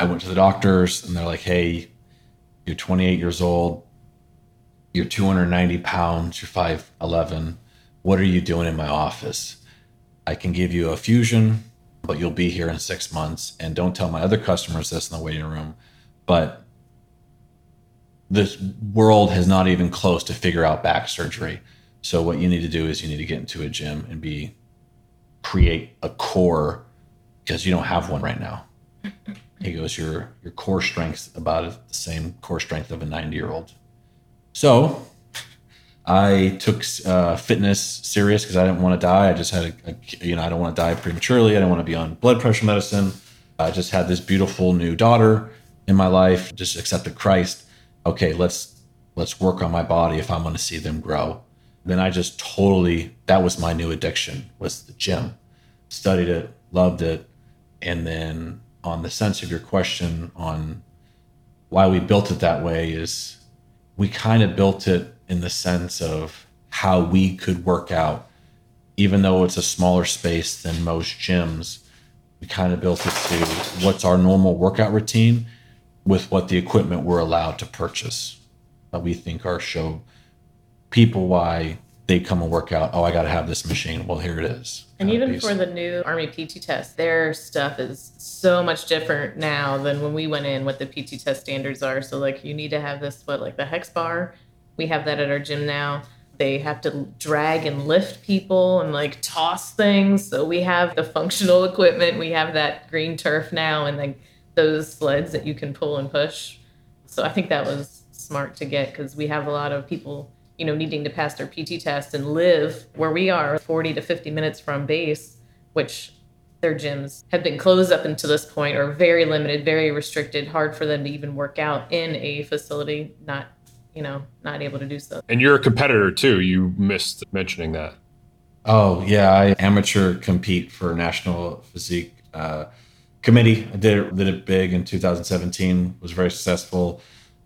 I went to the doctors, and they're like, "Hey, you're 28 years old you're 290 pounds, you're 5'11. What are you doing in my office? I can give you a fusion, but you'll be here in six months. And don't tell my other customers this in the waiting room. But this world has not even close to figure out back surgery. So what you need to do is you need to get into a gym and be create a core because you don't have one right now. He goes, your your core strength's about the same core strength of a 90 year old. So I took uh, fitness serious because I didn't want to die. I just had a, a, you know, I don't want to die prematurely. I don't want to be on blood pressure medicine. I just had this beautiful new daughter in my life. Just accepted Christ. Okay, let's let's work on my body if I want to see them grow. Then I just totally that was my new addiction was the gym. Studied it, loved it, and then on the sense of your question on why we built it that way is we kind of built it in the sense of how we could work out even though it's a smaller space than most gyms we kind of built it to what's our normal workout routine with what the equipment we're allowed to purchase that we think our show people why they come and work out. Oh, I got to have this machine. Well, here it is. And even for the new Army PT test, their stuff is so much different now than when we went in. What the PT test standards are. So like, you need to have this what like the hex bar. We have that at our gym now. They have to drag and lift people and like toss things. So we have the functional equipment. We have that green turf now, and like those sleds that you can pull and push. So I think that was smart to get because we have a lot of people you know, needing to pass their PT test and live where we are, 40 to 50 minutes from base, which their gyms have been closed up until this point or very limited, very restricted, hard for them to even work out in a facility, not, you know, not able to do so. And you're a competitor too. You missed mentioning that. Oh, yeah. I amateur compete for National Physique uh, Committee. I did it, did it big in 2017, was very successful.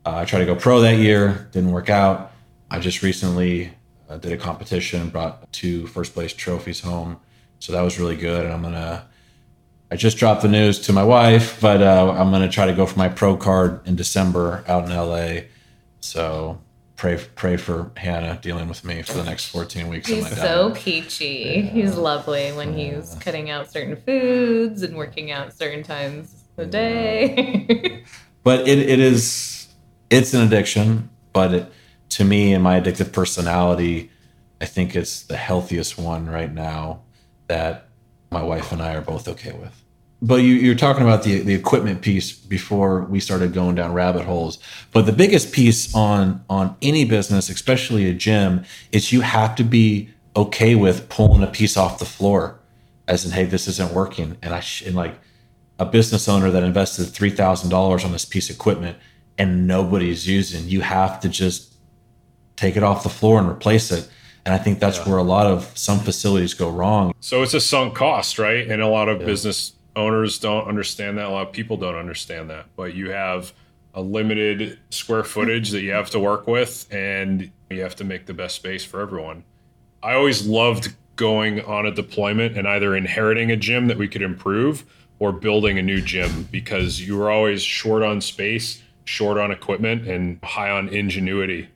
Uh, I tried to go pro that year, didn't work out. I just recently uh, did a competition, brought two first place trophies home. So that was really good. And I'm going to, I just dropped the news to my wife, but uh, I'm going to try to go for my pro card in December out in LA. So pray pray for Hannah dealing with me for the next 14 weeks. He's so peachy. Yeah. He's lovely when yeah. he's cutting out certain foods and working out certain times a day. but it, it is, it's an addiction, but it, to me and my addictive personality, I think it's the healthiest one right now that my wife and I are both okay with. But you, are talking about the the equipment piece before we started going down rabbit holes. But the biggest piece on on any business, especially a gym, is you have to be okay with pulling a piece off the floor, as in, hey, this isn't working. And I sh- and like a business owner that invested three thousand dollars on this piece of equipment and nobody's using, you have to just take it off the floor and replace it. And I think that's yeah. where a lot of some facilities go wrong. So it's a sunk cost, right? And a lot of yeah. business owners don't understand that. A lot of people don't understand that. But you have a limited square footage that you have to work with, and you have to make the best space for everyone. I always loved going on a deployment and either inheriting a gym that we could improve or building a new gym because you were always short on space, short on equipment, and high on ingenuity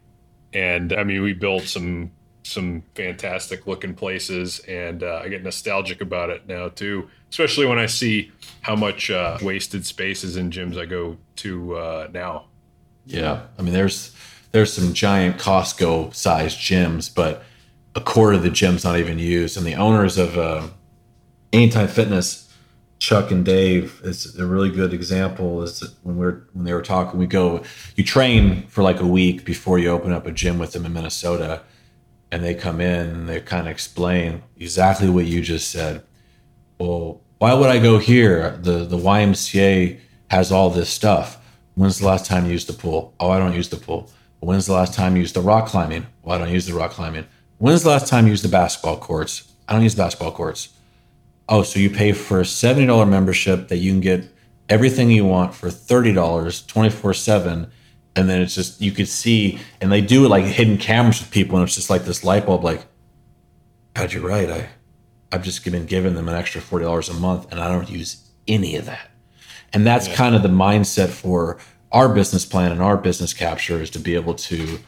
and I mean we built some some fantastic looking places, and uh, I get nostalgic about it now too. Especially when I see how much uh, wasted space is in gyms I go to uh, now. Yeah, I mean there's there's some giant Costco sized gyms, but a quarter of the gym's not even used, and the owners of uh, Anytime Fitness Chuck and Dave is a really good example. Is when we're when they were talking, we go, you train for like a week before you open up a gym with them in Minnesota, and they come in and they kind of explain exactly what you just said. Well, why would I go here? The the YMCA has all this stuff. When's the last time you used the pool? Oh, I don't use the pool. When's the last time you used the rock climbing? Well, I don't use the rock climbing. When's the last time you used the basketball courts? I don't use basketball courts oh, so you pay for a $70 membership that you can get everything you want for $30 24 7 and then it's just you could see and they do like hidden cameras with people and it's just like this light bulb like god you're right i i've just been giving them an extra $40 a month and i don't use any of that and that's yeah. kind of the mindset for our business plan and our business capture is to be able to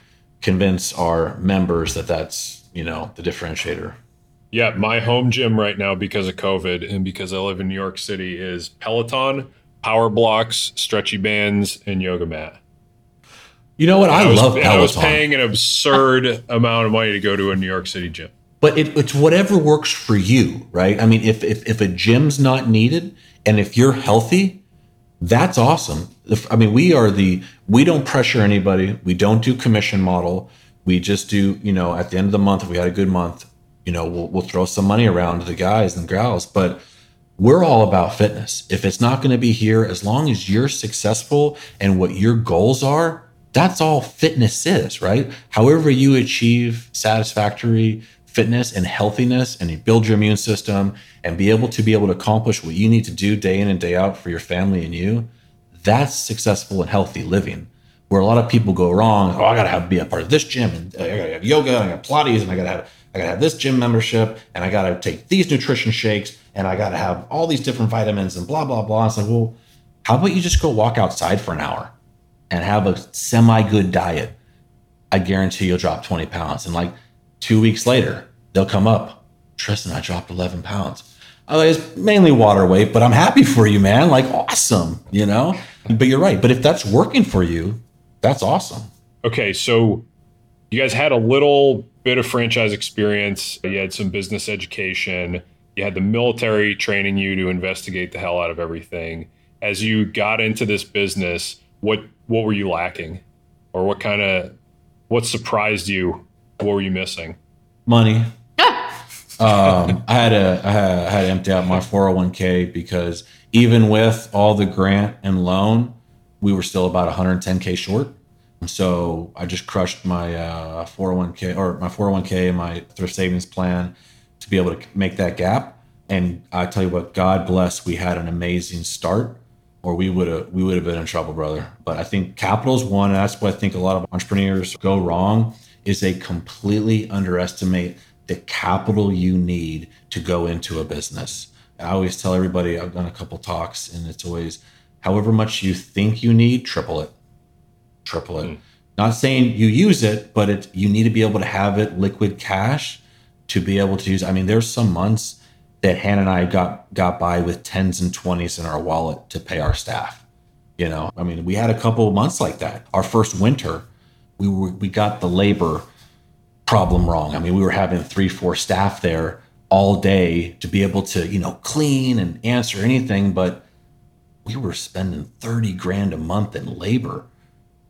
convince our members that that's you know the differentiator. Yeah, my home gym right now because of COVID and because I live in New York City is Peloton, power blocks, stretchy bands, and yoga mat. You know what? I, was, love Peloton. I was paying an absurd amount of money to go to a New York City gym. but it, it's whatever works for you, right? I mean, if, if if a gym's not needed and if you're healthy, that's awesome. If, I mean, we are the we don't pressure anybody. We don't do commission model. We just do, you know, at the end of the month, if we had a good month, you know, we'll we'll throw some money around to the guys and gals, but we're all about fitness. If it's not going to be here, as long as you're successful and what your goals are, that's all fitness is, right? However, you achieve satisfactory fitness and healthiness and you build your immune system and be able to be able to accomplish what you need to do day in and day out for your family and you, that's successful and healthy living. Where a lot of people go wrong, oh, I gotta have be a part of this gym and I gotta have yoga and I got Pilates and I gotta have I gotta have this gym membership and I gotta take these nutrition shakes and I gotta have all these different vitamins and blah blah blah. It's like, well, how about you just go walk outside for an hour and have a semi good diet? I guarantee you'll drop 20 pounds. And like two weeks later, they'll come up. Tristan, I dropped 11 pounds. Oh, it's mainly water weight, but I'm happy for you, man. Like, awesome, you know? But you're right. But if that's working for you, that's awesome. Okay, so you guys had a little bit of franchise experience. You had some business education. You had the military training you to investigate the hell out of everything. As you got into this business, what what were you lacking, or what kind of what surprised you? What were you missing? Money. um, I had to I had, I had to empty out my 401k because even with all the grant and loan, we were still about 110k short. So I just crushed my uh, 401k or my 401k and my thrift savings plan to be able to make that gap. And I tell you what, God bless, we had an amazing start, or we would have we would have been in trouble, brother. But I think capital is one. And that's what I think a lot of entrepreneurs go wrong is they completely underestimate the capital you need to go into a business. I always tell everybody I've done a couple talks, and it's always however much you think you need, triple it triple it. Hmm. Not saying you use it, but it you need to be able to have it liquid cash to be able to use. I mean, there's some months that Hannah and I got got by with tens and twenties in our wallet to pay our staff. You know, I mean, we had a couple of months like that. Our first winter, we were we got the labor problem wrong. I mean, we were having three, four staff there all day to be able to, you know, clean and answer anything, but we were spending 30 grand a month in labor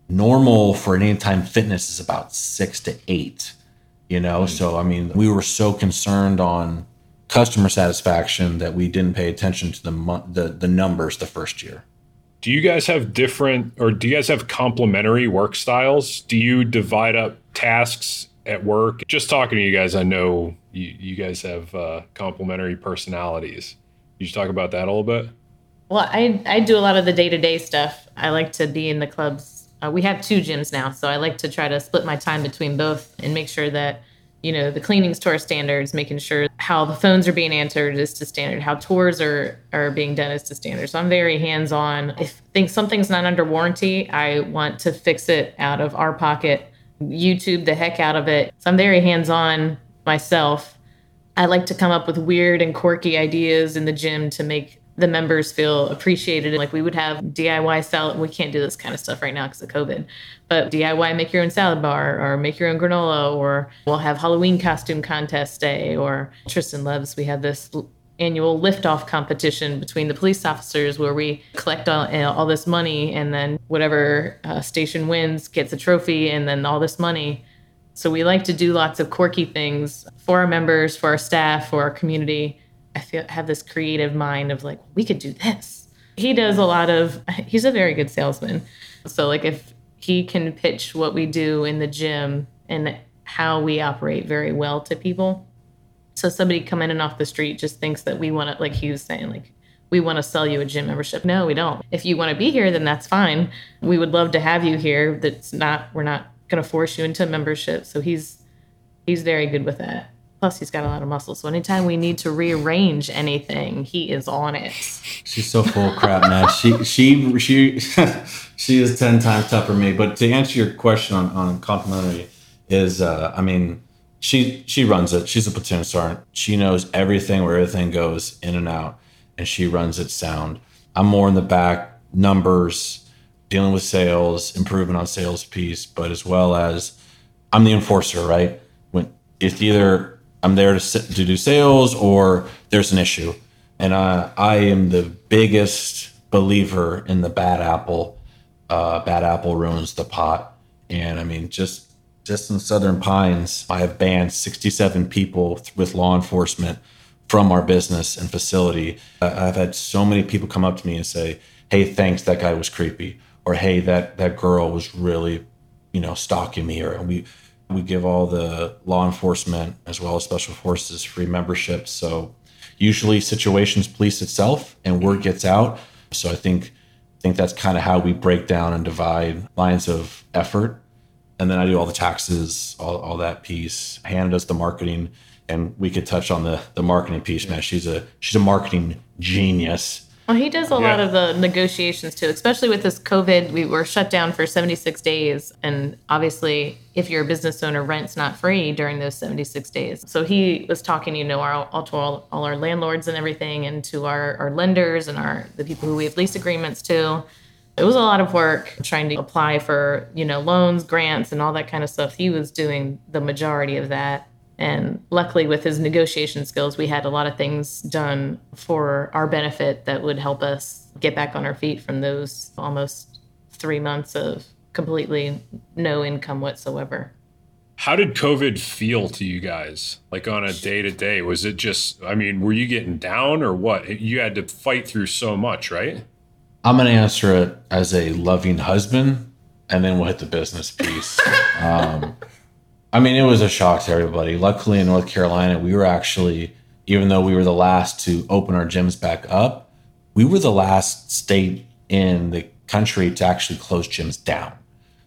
normal for an anytime fitness is about six to eight you know so i mean we were so concerned on customer satisfaction that we didn't pay attention to the mo- the, the numbers the first year Do you guys have different, or do you guys have complementary work styles? Do you divide up tasks at work? Just talking to you guys, I know you, you guys have uh, complementary personalities. you you talk about that a little bit? Well, I I do a lot of the day to day stuff. I like to be in the clubs. Uh, we have two gyms now, so I like to try to split my time between both and make sure that you know the cleaning's to our standards, making sure how the phones are being answered is to standard, how tours are are being done is to standard. So I'm very hands on. If think something's not under warranty, I want to fix it out of our pocket. YouTube the heck out of it. So I'm very hands on myself. I like to come up with weird and quirky ideas in the gym to make the members feel appreciated. Like we would have DIY salad. We can't do this kind of stuff right now because of COVID, but DIY make your own salad bar or make your own granola, or we'll have Halloween costume contest day. Or Tristan loves, we have this annual liftoff competition between the police officers where we collect all, know, all this money and then whatever uh, station wins gets a trophy and then all this money. So we like to do lots of quirky things for our members, for our staff, for our community. I feel have this creative mind of like we could do this. He does a lot of he's a very good salesman. So like if he can pitch what we do in the gym and how we operate very well to people. So somebody coming in and off the street just thinks that we want to like he was saying like we want to sell you a gym membership. No, we don't. If you want to be here, then that's fine. We would love to have you here. That's not we're not going to force you into a membership. So he's he's very good with that. Plus, he's got a lot of muscle. So anytime we need to rearrange anything, he is on it. she's so full of crap man she she she she is 10 times tougher than me but to answer your question on, on complimentary is uh, I mean, she she runs it. She's a platoon sergeant. She knows everything where everything goes in and out, and she runs it sound. I'm more in the back, numbers, dealing with sales, improvement on sales piece, but as well as I'm the enforcer, right? When it's either I'm there to to do sales or there's an issue, and I I am the biggest believer in the bad apple. Uh, bad apple ruins the pot, and I mean just just in Southern Pines, I have banned 67 people with law enforcement from our business and facility. I've had so many people come up to me and say, "Hey, thanks, that guy was creepy," or "Hey, that that girl was really, you know, stalking me." Or we we give all the law enforcement as well as special forces free memberships. So usually situations police itself and word gets out. So I think I think that's kind of how we break down and divide lines of effort and then I do all the taxes, all, all that piece. Hannah does the marketing, and we could touch on the the marketing piece, man. She's a she's a marketing genius. Well, he does a yeah. lot of the negotiations too, especially with this COVID. We were shut down for 76 days. And obviously, if you're a business owner, rent's not free during those 76 days. So he was talking, you know, our, all to all, all our landlords and everything, and to our, our lenders and our the people who we have lease agreements to it was a lot of work trying to apply for, you know, loans, grants, and all that kind of stuff. He was doing the majority of that. And luckily, with his negotiation skills, we had a lot of things done for our benefit that would help us get back on our feet from those almost three months of completely no income whatsoever. How did COVID feel to you guys? Like on a day to day? Was it just, I mean, were you getting down or what? You had to fight through so much, right? I'm going to answer it as a loving husband, and then we'll hit the business piece. um, I mean, it was a shock to everybody. Luckily, in North Carolina, we were actually, even though we were the last to open our gyms back up, we were the last state in the country to actually close gyms down.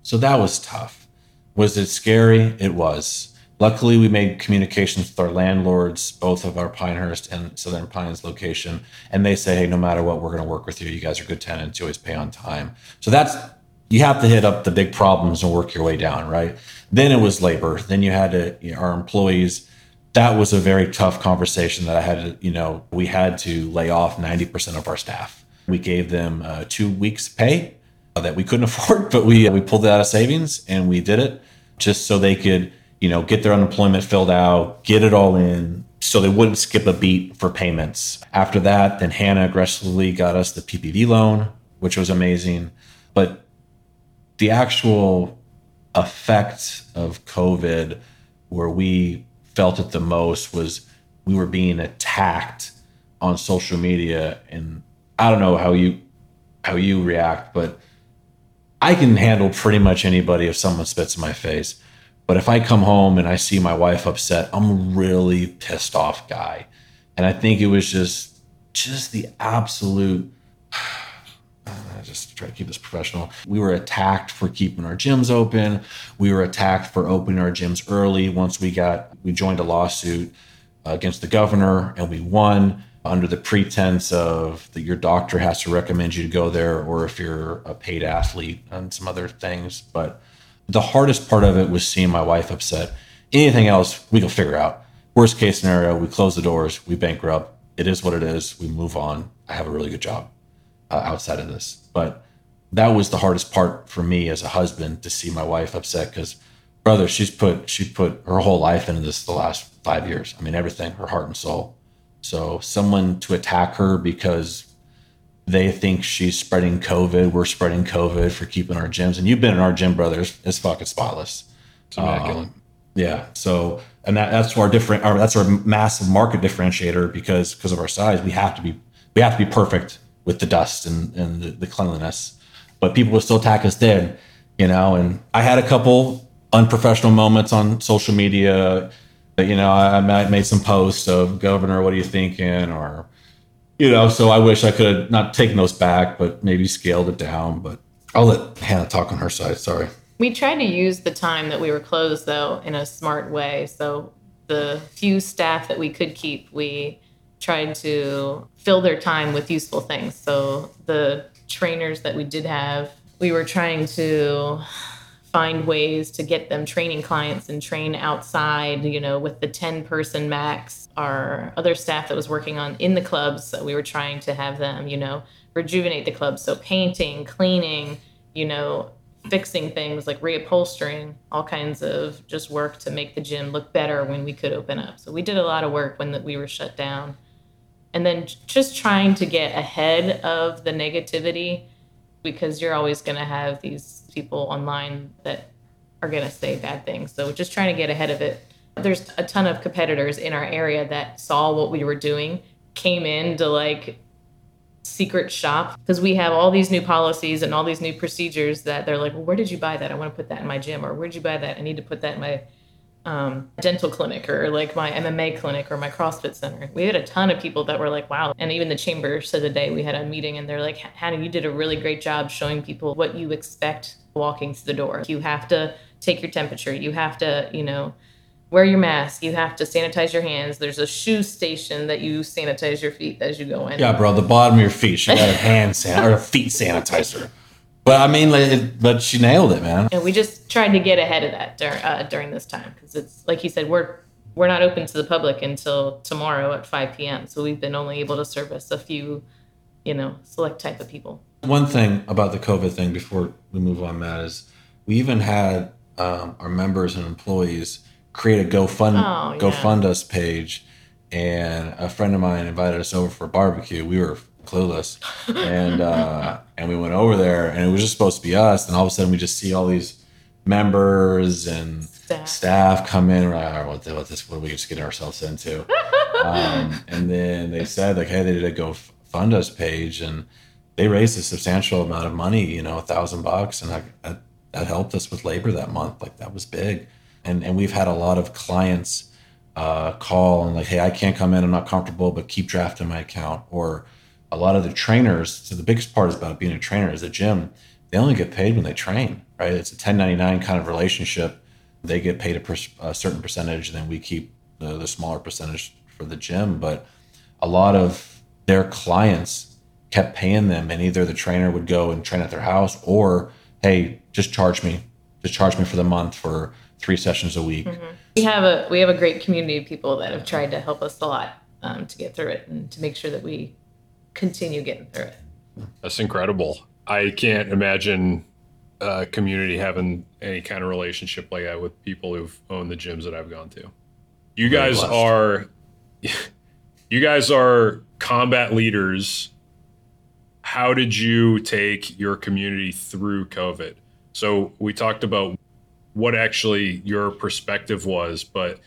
So that was tough. Was it scary? It was. Luckily, we made communications with our landlords, both of our Pinehurst and Southern Pines location, and they say, hey, no matter what, we're going to work with you. You guys are good tenants. You always pay on time. So that's you have to hit up the big problems and work your way down, right? Then it was labor. Then you had to you know, our employees. That was a very tough conversation that I had to, you know, we had to lay off 90% of our staff. We gave them uh, two weeks pay that we couldn't afford, but we we pulled it out of savings and we did it just so they could you know, get their unemployment filled out, get it all in so they wouldn't skip a beat for payments. After that, then Hannah aggressively got us the PPP loan, which was amazing. But the actual effect of COVID, where we felt it the most, was we were being attacked on social media. And I don't know how you how you react, but I can handle pretty much anybody if someone spits in my face. But if I come home and I see my wife upset, I'm a really pissed off guy. And I think it was just just the absolute I just try to keep this professional. We were attacked for keeping our gyms open. We were attacked for opening our gyms early. Once we got, we joined a lawsuit against the governor and we won under the pretense of that your doctor has to recommend you to go there or if you're a paid athlete and some other things. But the hardest part of it was seeing my wife upset. Anything else, we can figure out. Worst case scenario, we close the doors, we bankrupt. It is what it is. We move on. I have a really good job uh, outside of this. But that was the hardest part for me as a husband to see my wife upset because, brother, she's put she put her whole life into this the last five years. I mean, everything, her heart and soul. So someone to attack her because they think she's spreading COVID. We're spreading COVID for keeping our gyms. And you've been in our gym, brothers. It's fucking spotless. It's immaculate. Um, yeah. So, and that, that's our different, our, that's our massive market differentiator because, because of our size, we have to be, we have to be perfect with the dust and, and the, the cleanliness, but people would still attack us then, you know, and I had a couple unprofessional moments on social media. You know, I, I made some posts of governor, what are you thinking? Or, you know, so I wish I could have not taken those back, but maybe scaled it down. But I'll let Hannah talk on her side. Sorry. We tried to use the time that we were closed, though, in a smart way. So the few staff that we could keep, we tried to fill their time with useful things. So the trainers that we did have, we were trying to find ways to get them training clients and train outside, you know, with the 10 person max. Our other staff that was working on in the clubs, we were trying to have them, you know, rejuvenate the club. So painting, cleaning, you know, fixing things like reupholstering, all kinds of just work to make the gym look better when we could open up. So we did a lot of work when we were shut down. And then just trying to get ahead of the negativity because you're always going to have these people online that are going to say bad things. So just trying to get ahead of it. There's a ton of competitors in our area that saw what we were doing, came in to like secret shop because we have all these new policies and all these new procedures that they're like, well, where did you buy that? I want to put that in my gym, or where did you buy that? I need to put that in my um, dental clinic or like my MMA clinic or my CrossFit center. We had a ton of people that were like, wow. And even the chamber said today we had a meeting and they're like, Hannah, you did a really great job showing people what you expect walking through the door. You have to take your temperature. You have to, you know, wear your mask. You have to sanitize your hands. There's a shoe station that you sanitize your feet as you go in. Yeah, bro, the bottom of your feet should have a hand san- or a feet sanitizer. But I mean, like, it, but she nailed it, man. And we just tried to get ahead of that dur- uh, during this time because it's like you said, we're we're not open to the public until tomorrow at 5 p.m. So we've been only able to service a few, you know, select type of people. One thing about the COVID thing before we move on, Matt, is we even had um, our members and employees create a GoFund Oh, yeah. GoFund us page, and a friend of mine invited us over for a barbecue. We were clueless, and uh, and we went over there, and it was just supposed to be us. And all of a sudden, we just see all these members and Staff. staff, come in. We're like, all right, what, what this? What are we just getting ourselves into? um, and then they said like, hey, they did a GoFund us page, and they raised a substantial amount of money. You know, a thousand bucks, and that helped us with labor that month. Like that was big, and and we've had a lot of clients uh, call and like, hey, I can't come in, I'm not comfortable, but keep drafting my account. Or a lot of the trainers. So the biggest part is about being a trainer is a gym. They only get paid when they train, right? It's a 1099 kind of relationship. They get paid a, per, a certain percentage, and then we keep the, the smaller percentage for the gym. But a lot of their clients kept paying them, and either the trainer would go and train at their house, or hey, just charge me, just charge me for the month for three sessions a week. We have a we have a great community of people that have tried to help us a lot um, to get through it and to make sure that we continue getting through it. That's incredible. I can't imagine a community having any kind of relationship like that with people who've owned the gyms that I've gone to. You guys are you guys are combat leaders. How did you take your community through COVID? So we talked about what actually your perspective was, but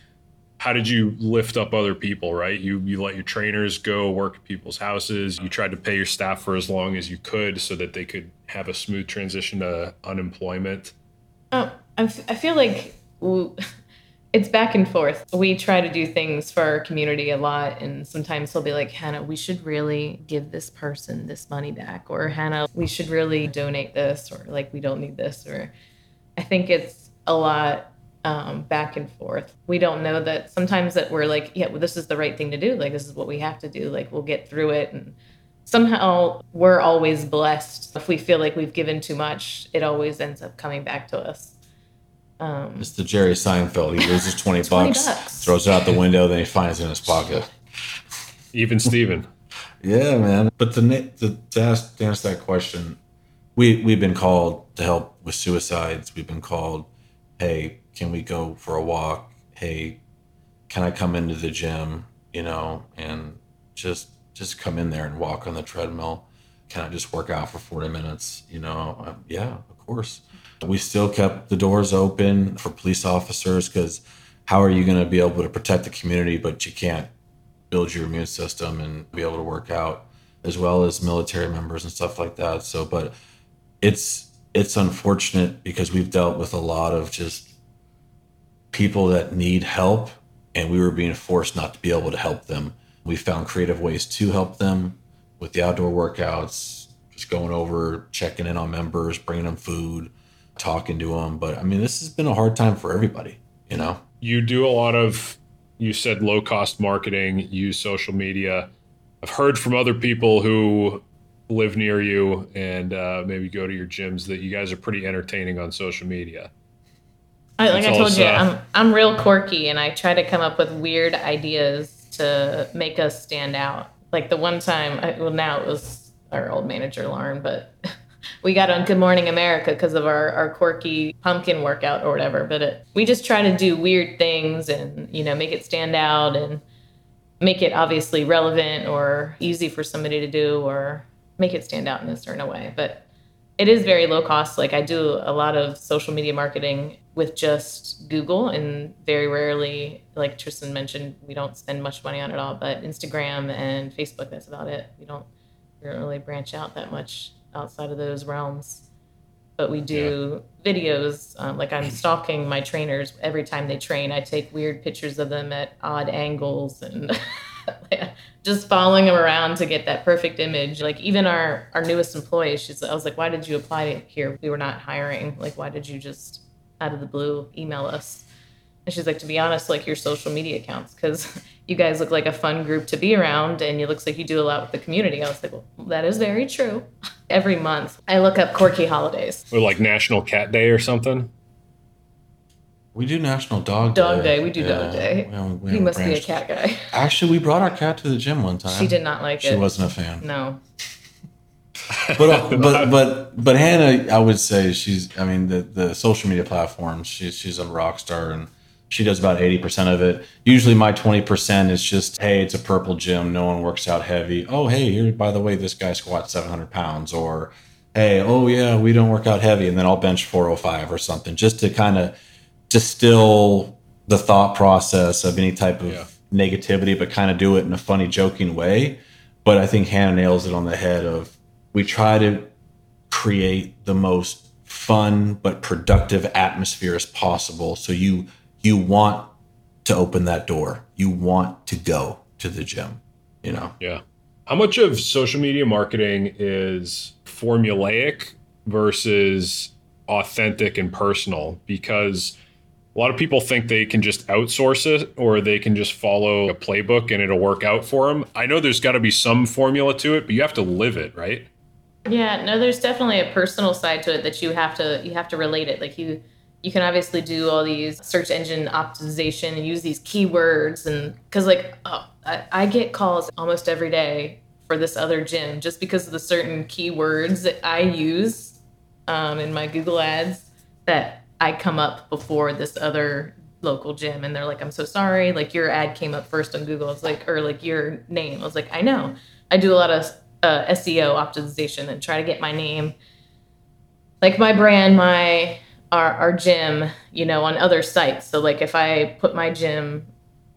how did you lift up other people right? You you let your trainers go work at people's houses. You tried to pay your staff for as long as you could so that they could have a smooth transition to unemployment. Oh, I, feel like it's back and forth. We try to do things for our community a lot, and sometimes they'll be like, Hannah, we should really give this person this money back, or Hannah, we should really donate this, or like, we don't need this, or I think it's a lot um, back and forth. We don't know that sometimes that we're like, yeah, well, this is the right thing to do. Like, this is what we have to do. Like, we'll get through it. And somehow we're always blessed. If we feel like we've given too much, it always ends up coming back to us. Um, It's the Jerry Seinfeld. He loses 20, 20 bucks, bucks. throws it out the window, then he finds it in his pocket. even steven Yeah, man. But the, na- the to, ask, to answer that question, we we've been called to help with suicides. We've been called, hey, can we go for a walk? Hey, can I come into the gym? You know, and just just come in there and walk on the treadmill. Can I just work out for forty minutes? You know, um, yeah, of course. We still kept the doors open for police officers because how are you going to be able to protect the community, but you can't build your immune system and be able to work out as well as military members and stuff like that so but it's it's unfortunate because we've dealt with a lot of just people that need help and we were being forced not to be able to help them. We found creative ways to help them with the outdoor workouts just going over checking in on members bringing them food talking to them but i mean this has been a hard time for everybody you know? You do a lot of you said low cost marketing use social media. I've heard from other people who live near you and uh, maybe go to your gyms that you guys are pretty entertaining on social media I, like I told you. I'm I'm real quirky, and I try to come up with weird ideas to make us stand out. Like the one time, I, well, now it was our old manager Lauren, but we got on Good Morning America because of our our quirky pumpkin workout or whatever. But it, we just try to do weird things and you know make it stand out and make it obviously relevant or easy for somebody to do or make it stand out in a certain way. But it is very low cost. Like I do a lot of social media marketing with just Google and very rarely, like Tristan mentioned, we don't spend much money on it all, but Instagram and Facebook, that's about it. We don't, we don't really branch out that much outside of those realms. But we do videos. Um, like I'm stalking my trainers every time they train. I take weird pictures of them at odd angles and just following them around to get that perfect image. Like even our our newest employee, she's I was like, why did you apply here? We were not hiring. Like why did you just out of the blue email us? And she's like, to be honest, like your social media accounts, because you guys look like a fun group to be around, and it looks like you do a lot with the community. I was like, well, that is very true. Every month, I look up quirky holidays. Or like National Cat Day or something. We do National Dog Day. Dog Day, we do Dog Day. we haven't- we He haven't must be a cat guy. Actually, we brought our cat to the gym one time. She did not like She it. She wasn't a fan. No. But uh, but but but Hannah, I would say she's. I mean, the the social media platforms. She's she's a rock star, and she does about eighty percent of it. Usually, my twenty percent is just, hey, it's a purple gym. No one works out heavy. Oh, hey, here by the way, this guy squats seven hundred pounds, or hey, oh yeah, we don't work out heavy, and then I'll bench four hundred five or something, just to kind of distill the thought process of any type of Yeah. negativity, but kind of do it in a funny, joking way. But I think Hannah nails it on the head of we try to create the most fun but productive atmosphere as possible. So you you want to open that door. You want to go to the gym. You know. Yeah. How much of social media marketing is formulaic versus authentic and personal? Because a lot of people think they can just outsource it or they can just follow a playbook and it'll work out for them. I know there's got to be some formula to it, but you have to live it, right? Yeah, no, there's definitely a personal side to it that you have to you have to relate it. Like you you can obviously do all these search engine optimization and use these keywords and because like oh, I, I get calls almost every day for this other gym just because of the certain keywords that I use um, in my Google ads that I come up before this other local gym and they're like I'm so sorry. Like your ad came up first on Google. It's like or like your name. I was like I know. I do a lot of uh, SEO optimization and try to get my name like my brand my our, our gym you know on other sites. So like if i put my gym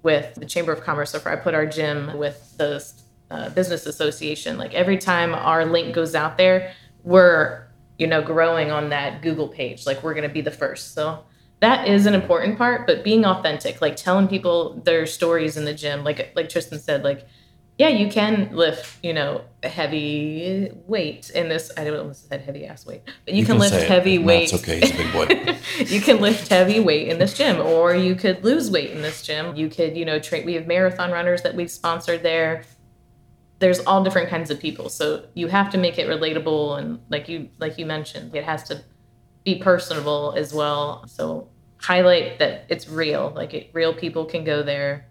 with the chamber of commerce or if i put our gym with the uh, business association like every time our link goes out there we're you know growing on that google page. Like we're going to be the first. So that is an important part but being authentic like telling people their stories in the gym like like tristan said like yeah, you can lift, you know, heavy weight in this. I don't almost said heavy ass weight, but you, can, lift say it. heavy weight. That's okay. He's a big boy. you can lift heavy weight in this gym, or you could lose weight in this gym. You could, you know, train. We have marathon runners that we've sponsored there. There's all different kinds of people, so you have to make it relatable and, like you, like you mentioned, it has to be personable as well. So highlight that it's real. Like it, real people can go there.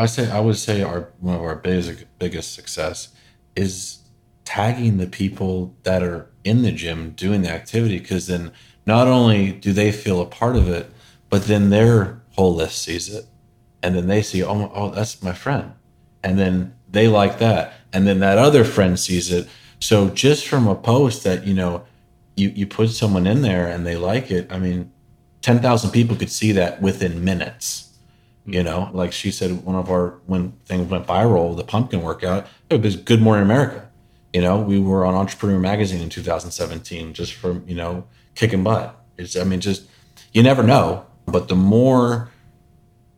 I say I would say our one of our biggest biggest success is tagging the people that are in the gym doing the activity because then not only do they feel a part of it, but then their whole list sees it, and then they see oh oh that's my friend, and then they like that, and then that other friend sees it. So just from a post that you know you you put someone in there and they like it, I mean, ten thousand people could see that within minutes you know like she said one of our when things went viral the pumpkin workout it was good morning america you know we were on entrepreneur magazine in 2017 just for you know kicking butt it's i mean just you never know but the more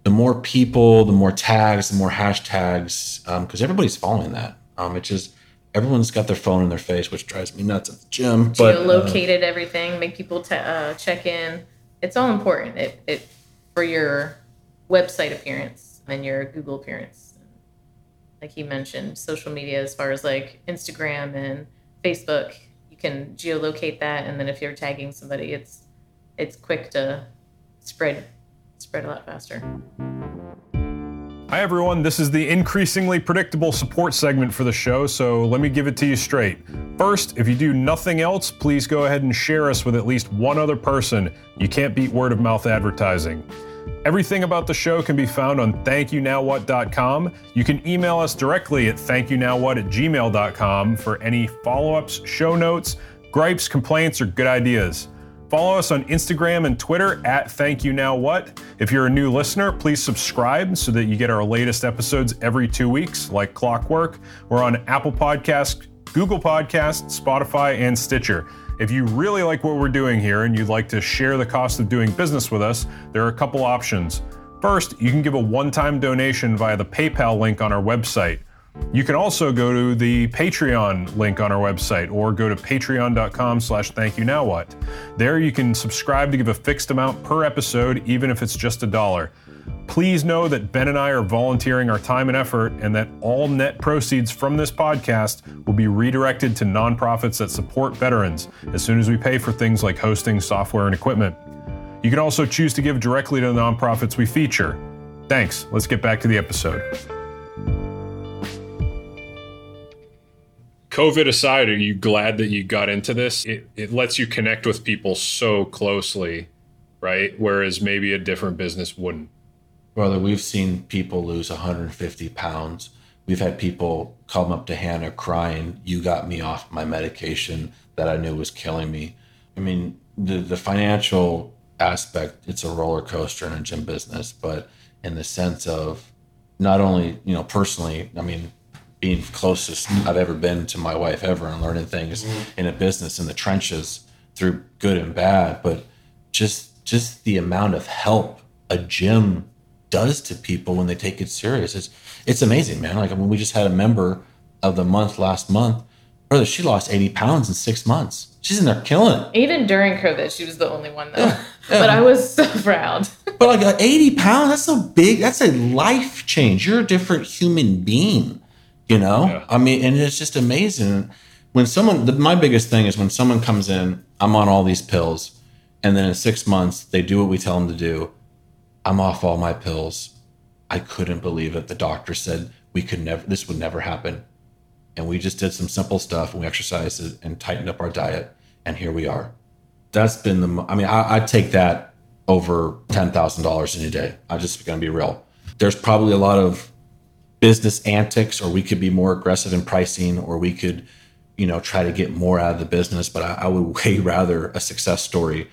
the more people the more tags the more hashtags because everybody's following that um it's just everyone's got their phone in their face which drives me nuts at the gym but uh, geolocated everything, make people uh, check in. It's all important. It, it for your website appearance and your Google appearance. Like he mentioned, social media as far as like Instagram and Facebook, you can geolocate that, and then if you're tagging somebody, it's it's quick to spread spread a lot faster. Hi, everyone. This is the increasingly predictable support segment for the show, so let me give it to you straight. First, if you do nothing else, please go ahead and share us with at least one other person. You can't beat word of mouth advertising. Everything about the show can be found on thankyouNowWhat.com. You can email us directly at thankyouNowWhat at gmail.com for any follow ups, show notes, gripes, complaints, or good ideas. Follow us on Instagram and Twitter at Thank You Now What. If you're a new listener, please subscribe so that you get our latest episodes every two weeks, like clockwork. We're on Apple Podcasts, Google Podcasts, Spotify, and Stitcher. If you really like what we're doing here and you'd like to share the cost of doing business with us, there are a couple options. First, you can give a one time donation via the PayPal link on our website. You can also go to the Patreon link on our website or go to patreon.com slash thank you now what. There you can subscribe to give a fixed amount per episode, even if it's just a dollar. Please know that Ben and I are volunteering our time and effort, and that all net proceeds from this podcast will be redirected to nonprofits that support veterans as soon as we pay for things like hosting, software, and equipment. You can also choose to give directly to the nonprofits we feature. Thanks. Let's get back to the episode. COVID aside, are you glad that you got into this? It, it lets you connect with people so closely, right? Whereas maybe a different business wouldn't. Brother, we've seen people lose 150 pounds. We've had people come up to Hannah crying, You got me off my medication that I knew was killing me. I mean, the, the financial aspect, it's a roller coaster in a gym business, but in the sense of not only, you know, personally, I mean, being closest I've ever been to my wife ever and learning things mm-hmm. in a business in the trenches through good and bad, but just just the amount of help a gym does to people when they take it serious. It's it's amazing, man. Like I mean, we just had a member of the month last month. Brother, she lost 80 pounds in six months. She's in there killing it. Even during COVID, she was the only one though. Yeah. but I was so proud. but like uh, 80 pounds, that's so big. That's a life change. You're a different human being you know yeah. i mean and it's just amazing when someone the, my biggest thing is when someone comes in i'm on all these pills and then in six months they do what we tell them to do i'm off all my pills. I couldn't believe it. The doctor said we could never this would never happen. And we just did some simple stuff and we exercised and tightened up our diet. And here we are. That's been the i mean i, I take that over $10000 in a day. I'm just gonna be real. There's probably a lot of business antics or we could be more aggressive in pricing or we could you know try to get more out of the business but i, I would way rather a success story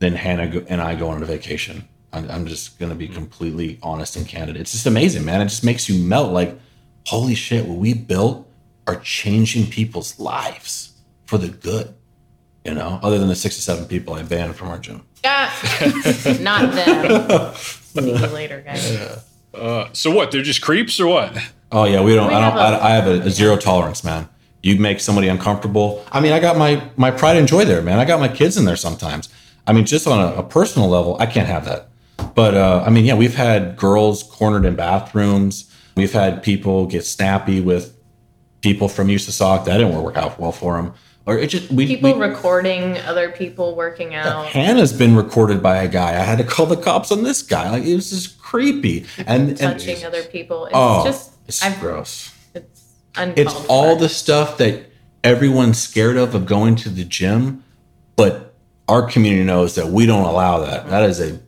than hannah and i go on a vacation i'm, I'm just going to be completely honest and candid it's just amazing man it just makes you melt like holy shit what we built are changing people's lives for the good you know other than the six or seven people i banned from our gym ah, not them see you later guys yeah. Uh, so what? They're just creeps or what? Oh yeah, we don't. We I don't. Have a, I have a, a zero tolerance, man. You make somebody uncomfortable. I mean, I got my my pride and joy there, man. I got my kids in there sometimes. I mean, just on a, a personal level, I can't have that. But uh, I mean, yeah, we've had girls cornered in bathrooms. We've had people get snappy with people from USASOC. That didn't work out well for them or it just we people we, recording other people working out. Hannah's been recorded by a guy. I had to call the cops on this guy. Like it was just creepy and touching and, other people. It's oh, just it's I've, gross. It's it's all the stuff that everyone's scared of of going to the gym, but our community knows that we don't allow that. That is a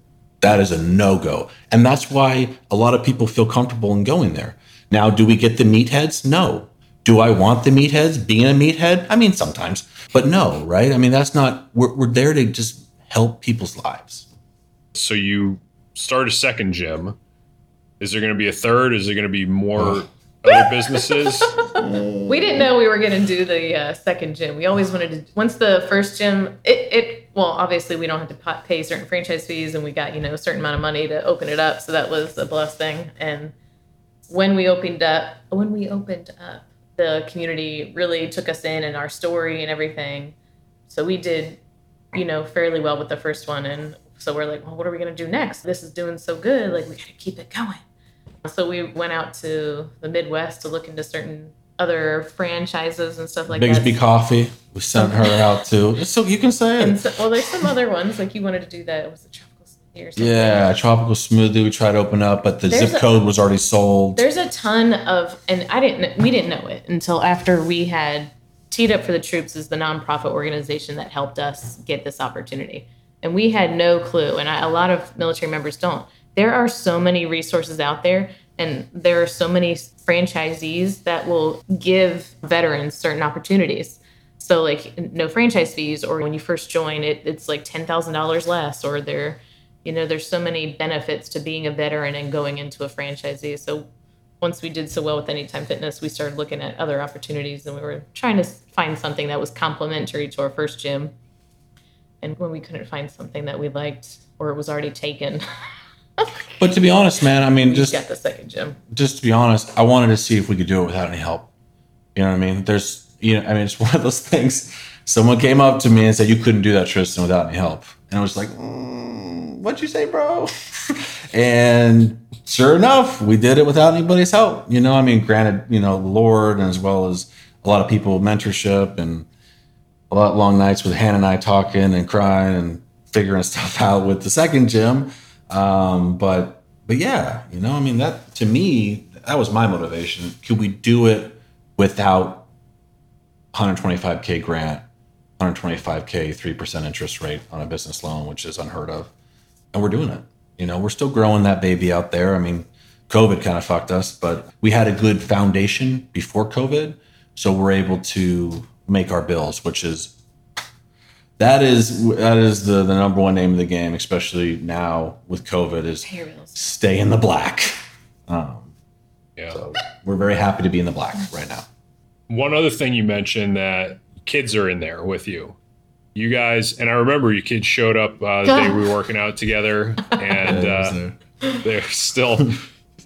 that is a no go, and that's why a lot of people feel comfortable in going there. Now, do we get the meatheads? No, do I want the meatheads being a meathead? I mean, sometimes, but no, right? I mean, that's not, we're, we're there to just help people's lives. So you start a second gym. Is there going to be a third? Is there going to be more other businesses? we didn't know we were going to do the uh, second gym. We always wanted to, once the first gym, it, it, well, obviously we don't have to pay certain franchise fees and we got, you know, a certain amount of money to open it up. So that was a blessing. And when we opened up, when we opened up, the community really took us in and our story and everything. So we did, you know, fairly well with the first one. And so we're like, well, what are we going to do next? This is doing so good. Like, we got to keep it going. So we went out to the Midwest to look into certain other franchises and stuff like Biggby that. Biggby Coffee. We sent her out too. So you can say it. So, well, there's some other ones like you wanted to do that. It was the tropical. Smoothie or something. Yeah, tropical smoothie. We tried to open up, but the There's zip a- code was already sold. There's a ton of, and I didn't, we didn't know it until after we had Teed Up for the Troops is the nonprofit organization that helped us get this opportunity. And we had no clue, and I, a lot of military members don't. There are so many resources out there, and there are so many franchisees that will give veterans certain opportunities. So, like, no franchise fees, or when you first join, it, it's like $10,000 less, or there, you know, there's so many benefits to being a veteran and going into a franchisee. So, once we did so well with Anytime Fitness, we started looking at other opportunities and we were trying to find something that was complementary to our first gym. And when we couldn't find something that we liked or it was already taken, but to be honest, man, I mean, just got the second gym. just to be honest, I wanted to see if we could do it without any help. You know what I mean? There's, you know, I mean, it's one of those things. Someone came up to me and said, "You couldn't do that, Tristan, without any help," and I was like, mm, "What'd you say, bro?" and sure enough, we did it without anybody's help. You know, I mean, granted, you know, the Lord, and as well as a lot of people, mentorship, and a lot of long nights with Hannah and I talking and crying and figuring stuff out with the second gym. Um, but but yeah, you know, I mean that to me, that was my motivation. Could we do it without 125k grant, 125k three percent interest rate on a business loan, which is unheard of, and we're doing it. You know, we're still growing that baby out there. I mean, COVID kind of fucked us, but we had a good foundation before COVID, so we're able to make our bills, which is that is that is the, the number one name of the game, especially now with COVID, is Pay your bills. stay in the black. Um, Yeah. so we're very happy to be in the black right now. One other thing you mentioned that kids are in there with you. You guys, and I remember you kids showed up uh, the day we were working out together, and uh, they're still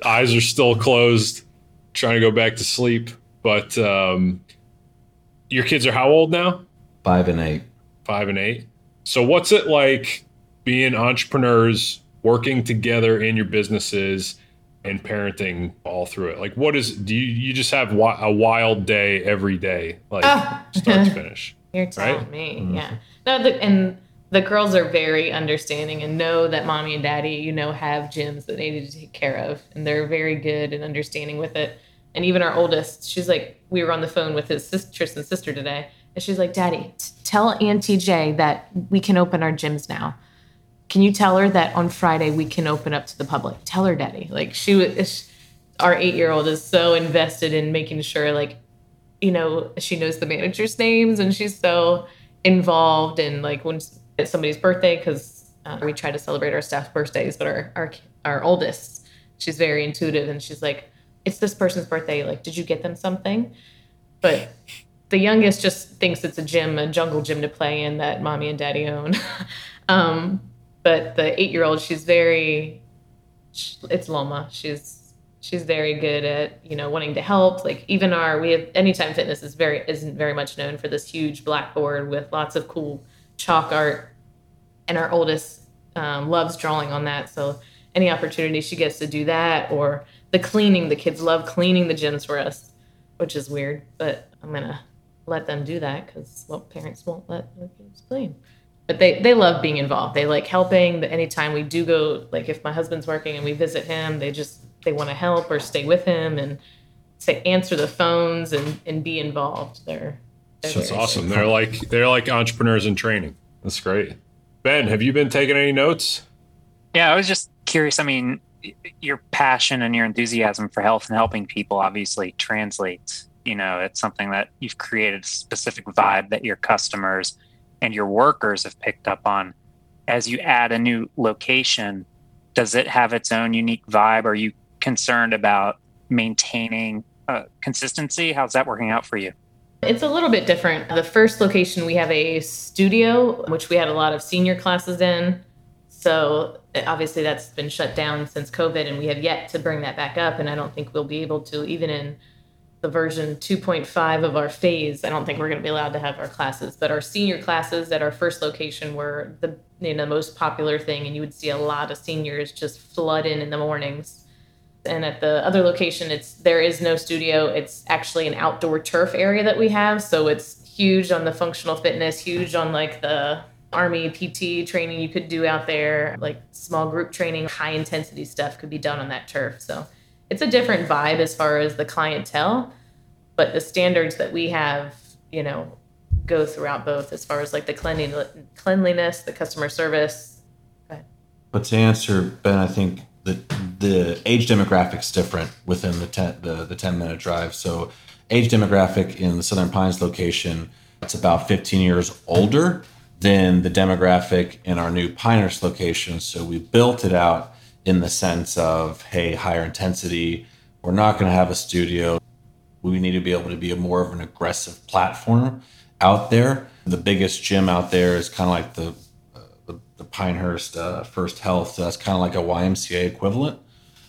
eyes are still closed, trying to go back to sleep. But um, your kids are how old now? Five and eight. Five and eight. So what's it like being entrepreneurs, working together in your businesses, and parenting all through it? Like, what is? Do you you just have wi- a wild day every day, like Ah. start to finish? You're telling Right? me, yeah. No, the, and the girls are very understanding and know that mommy and daddy, you know, have gyms that they need to take care of, and they're very good and understanding with it. And even our oldest, she's like, we were on the phone with his sister, Tristan's sister today, and she's like, "Daddy, t- tell Auntie Jay that we can open our gyms now. Can you tell her that on Friday we can open up to the public? Tell her, Daddy." Like she was, our eight-year-old is so invested in making sure, like you know, she knows the managers' names and she's so involved in like when it's somebody's birthday because uh, we try to celebrate our staff's birthdays, but our our our oldest, she's very intuitive and she's like, "It's this person's birthday. Like, did you get them something?" But the youngest just thinks it's a gym, a jungle gym to play in that mommy and daddy own. um, but the eight-year-old, she's very, it's Loma. She's she's very good at you know wanting to help. Like even our we have anytime fitness is very isn't very much known for this huge blackboard with lots of cool chalk art. And our oldest um, loves drawing on that. So any opportunity she gets to do that or the cleaning the kids love cleaning the gyms for us which is weird but i'm gonna let them do that because well parents won't let their kids clean but they they love being involved they like helping but anytime we do go like if my husband's working and we visit him they just they want to help or stay with him and say answer the phones and and be involved they're, they're That's awesome. They're like they're like entrepreneurs in training. That's great. Ben, have you been taking any notes? Yeah, I was just curious. I mean, your passion and your enthusiasm for health and helping people obviously translates. You know, it's something that you've created a specific vibe that your customers and your workers have picked up on. As you add a new location, does it have its own unique vibe? Are you concerned about maintaining uh, consistency? How's that working out for you? It's a little bit different. The first location, we have a studio, which we had a lot of senior classes in. So obviously that's been shut down since COVID, and we have yet to bring that back up. And I don't think we'll be able to, even in the version 2.5 of our phase, I don't think we're going to be allowed to have our classes. But our senior classes at our first location were the you know most popular thing, and you would see a lot of seniors just flood in in the mornings and at the other location it's there is no studio it's actually an outdoor turf area that we have so it's huge on the functional fitness huge on like the army PT training you could do out there, like small group training, high intensity stuff could be done on that turf. So it's a different vibe as far as the clientele, but the standards that we have, you know, go throughout both as far as like the cleanliness, the customer service. But to answer Ben, I think the the age demographics different within the ten, the the ten minute drive. So age demographic in the Southern Pines location, it's about 15 years older than the demographic in our new Pinehurst location. So we built it out in the sense of, hey, higher intensity. We're not going to have a studio. We need to be able to be a more of an aggressive platform out there. The biggest gym out there is kind of like the uh, the, the, Pinehurst uh, First Health. So that's kind of like a YMCA equivalent.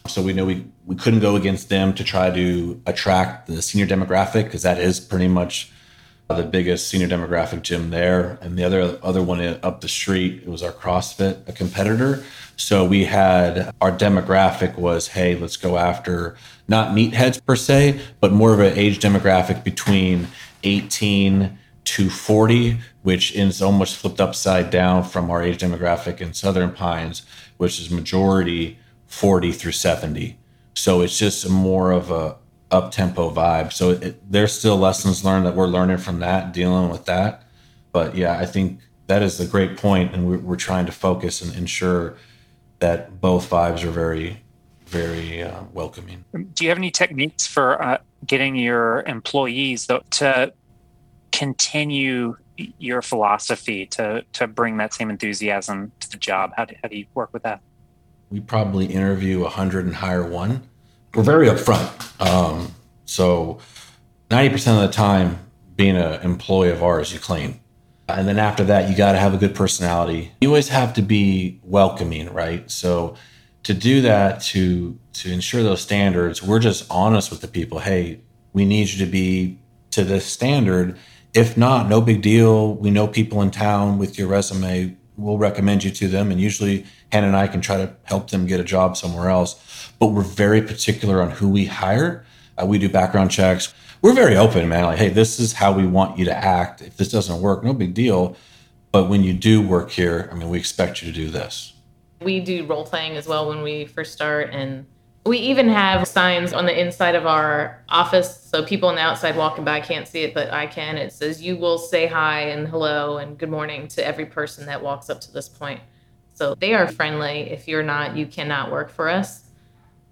So we know we, we couldn't go against them to try to attract the senior demographic because that is pretty much the biggest senior demographic gym there. And the other other one up the street it was our CrossFit, a competitor. So we had our demographic was, hey, let's go after not meatheads per se, but more of an age demographic between 18 to 40, which is almost flipped upside down from our age demographic in Southern Pines, which is majority 40 through 70. So it's just more of a up tempo vibe. So it, there's still lessons learned that we're learning from that, dealing with that. But yeah, I think that is a great point, and we're, we're trying to focus and ensure that both vibes are very, very uh, welcoming. Do you have any techniques for uh, getting your employees though, to continue your philosophy to to bring that same enthusiasm to the job? How do, how do you work with that? We probably interview a 100 and hire one we're very upfront. Um, so 90% of the time, being an employee of ours, you clean. And then after that, you got to have a good personality. You always have to be welcoming, right? So to do that, to to ensure those standards, we're just honest with the people. Hey, we need you to be to this standard. If not, no big deal. We know people in town with your resume. We'll recommend you to them. And usually And I can try to help them get a job somewhere else but we're very particular on who we hire. Uh, we do background checks. We're very open, man. Like, hey, this is how we want you to act. If this doesn't work, no big deal. But when you do work here, I mean, we expect you to do this. We do role playing as well when we first start. And we even have signs on the inside of our office. So people on the outside walking by can't see it, but I can. It says, You will say hi and hello and good morning to every person that walks up to this point. So they are friendly. If you're not, you cannot work for us.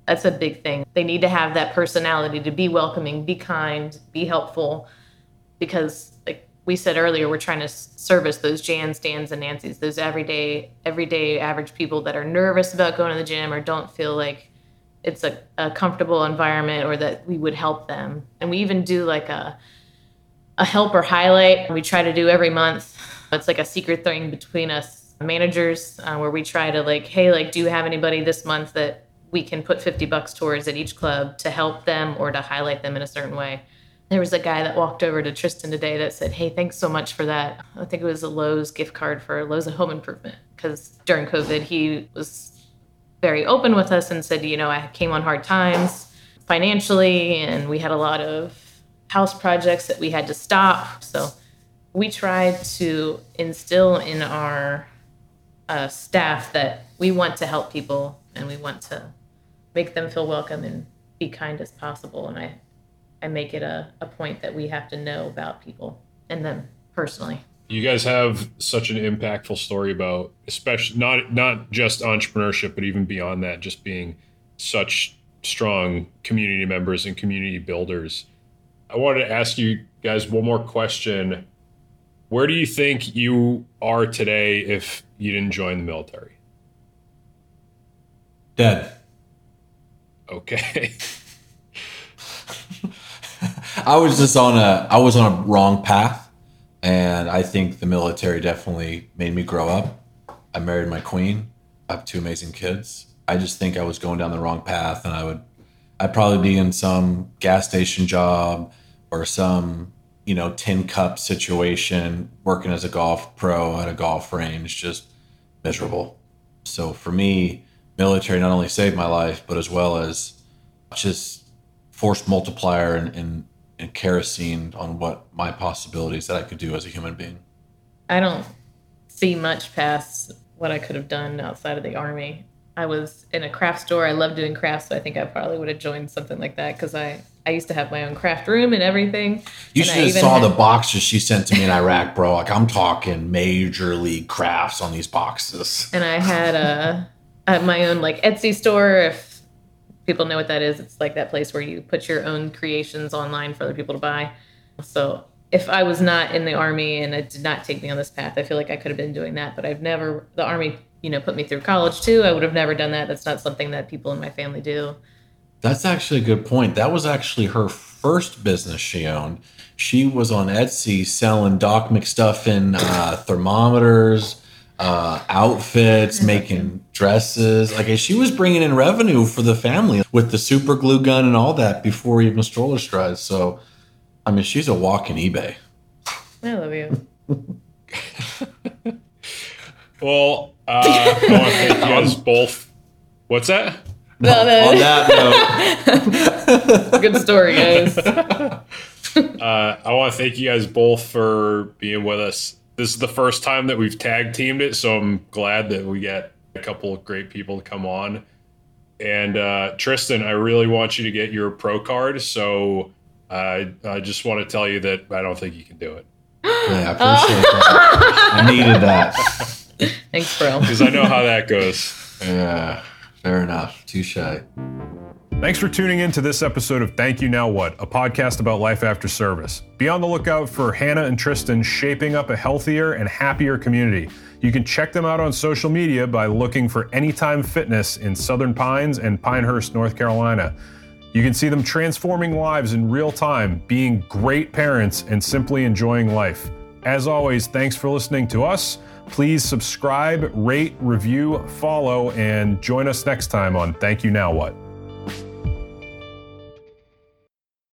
That's a big thing. They need to have that personality to be welcoming, be kind, be helpful, because like we said earlier, we're trying to service those Jans, Dans, and Nancys, those everyday, everyday average people that are nervous about going to the gym or don't feel like it's a, a comfortable environment or that we would help them. And we even do like a a help or highlight we try to do every month. It's like a secret thing between us managers uh, where we try to like, hey, like, do you have anybody this month that we can put 50 bucks towards at each club to help them or to highlight them in a certain way. There was a guy that walked over to Tristan today that said, Hey, thanks so much for that. I think it was a Lowe's gift card for Lowe's Home Improvement because during COVID, he was very open with us and said, You know, I came on hard times financially and we had a lot of house projects that we had to stop. So we tried to instill in our uh, staff that we want to help people and we want to make them feel welcome and be kind as possible. And I, I make it a, a point that we have to know about people and them personally. You guys have such an impactful story about, especially not not just entrepreneurship, but even beyond that, just being such strong community members and community builders. I wanted to ask you guys one more question. Where do you think you are today if you didn't join the military? Dead. Okay. I was just on a I was on a wrong path and I think the military definitely made me grow up. I married my queen. I have two amazing kids. I just think I was going down the wrong path and I would I'd probably be in some gas station job or some, you know, tin cup situation working as a golf pro at a golf range just miserable. So for me, military not only saved my life, but as well as just force multiplier and, and, and kerosene on what my possibilities that I could do as a human being. I don't see much past what I could have done outside of the army. I was in a craft store. I love doing crafts, so I think I probably would have joined something like that because I I used to have my own craft room and everything. You And I should have saw had- the boxes she sent to me in Iraq, bro. Like I'm talking major league crafts on these boxes. and I had uh, a, a my own like Etsy store. If people know what that is, it's like that place where you put your own creations online for other people to buy. So if I was not in the army and it did not take me on this path, I feel like I could have been doing that. But I've never the army, you know, put me through college too. I would have never done that. That's not something that people in my family do. That's actually a good point. That was actually her first business she owned. She was on Etsy selling Doc McStuffin uh, thermometers, uh, outfits, making dresses. Like she was bringing in revenue for the family with the super glue gun and all that before even stroller strides. So, I mean, she's a walking eBay. I love you. Well, uh, I want to thank you guys both. What's that? No, On that note, good story, guys. Uh, I want to thank you guys both for being with us. This is the first time that we've tag teamed it, so I'm glad that we get a couple of great people to come on. And uh, Tristan, I really want you to get your pro card. So I I just want to tell you that I don't think you can do it yeah, I appreciate that. I needed that. Thanks, bro. because I know how that goes. Yeah, fair enough. Touche. Thanks for tuning in to this episode of Thank You Now What, a podcast about life after service. Be on the lookout for Hannah and Tristan shaping up a healthier and happier community. You can check them out on social media by looking for Anytime Fitness in Southern Pines and Pinehurst, North Carolina. You can see them transforming lives in real time, being great parents, and simply enjoying life. As always, thanks for listening to us. Please subscribe, rate, review, follow, and join us next time on Thank You Now What.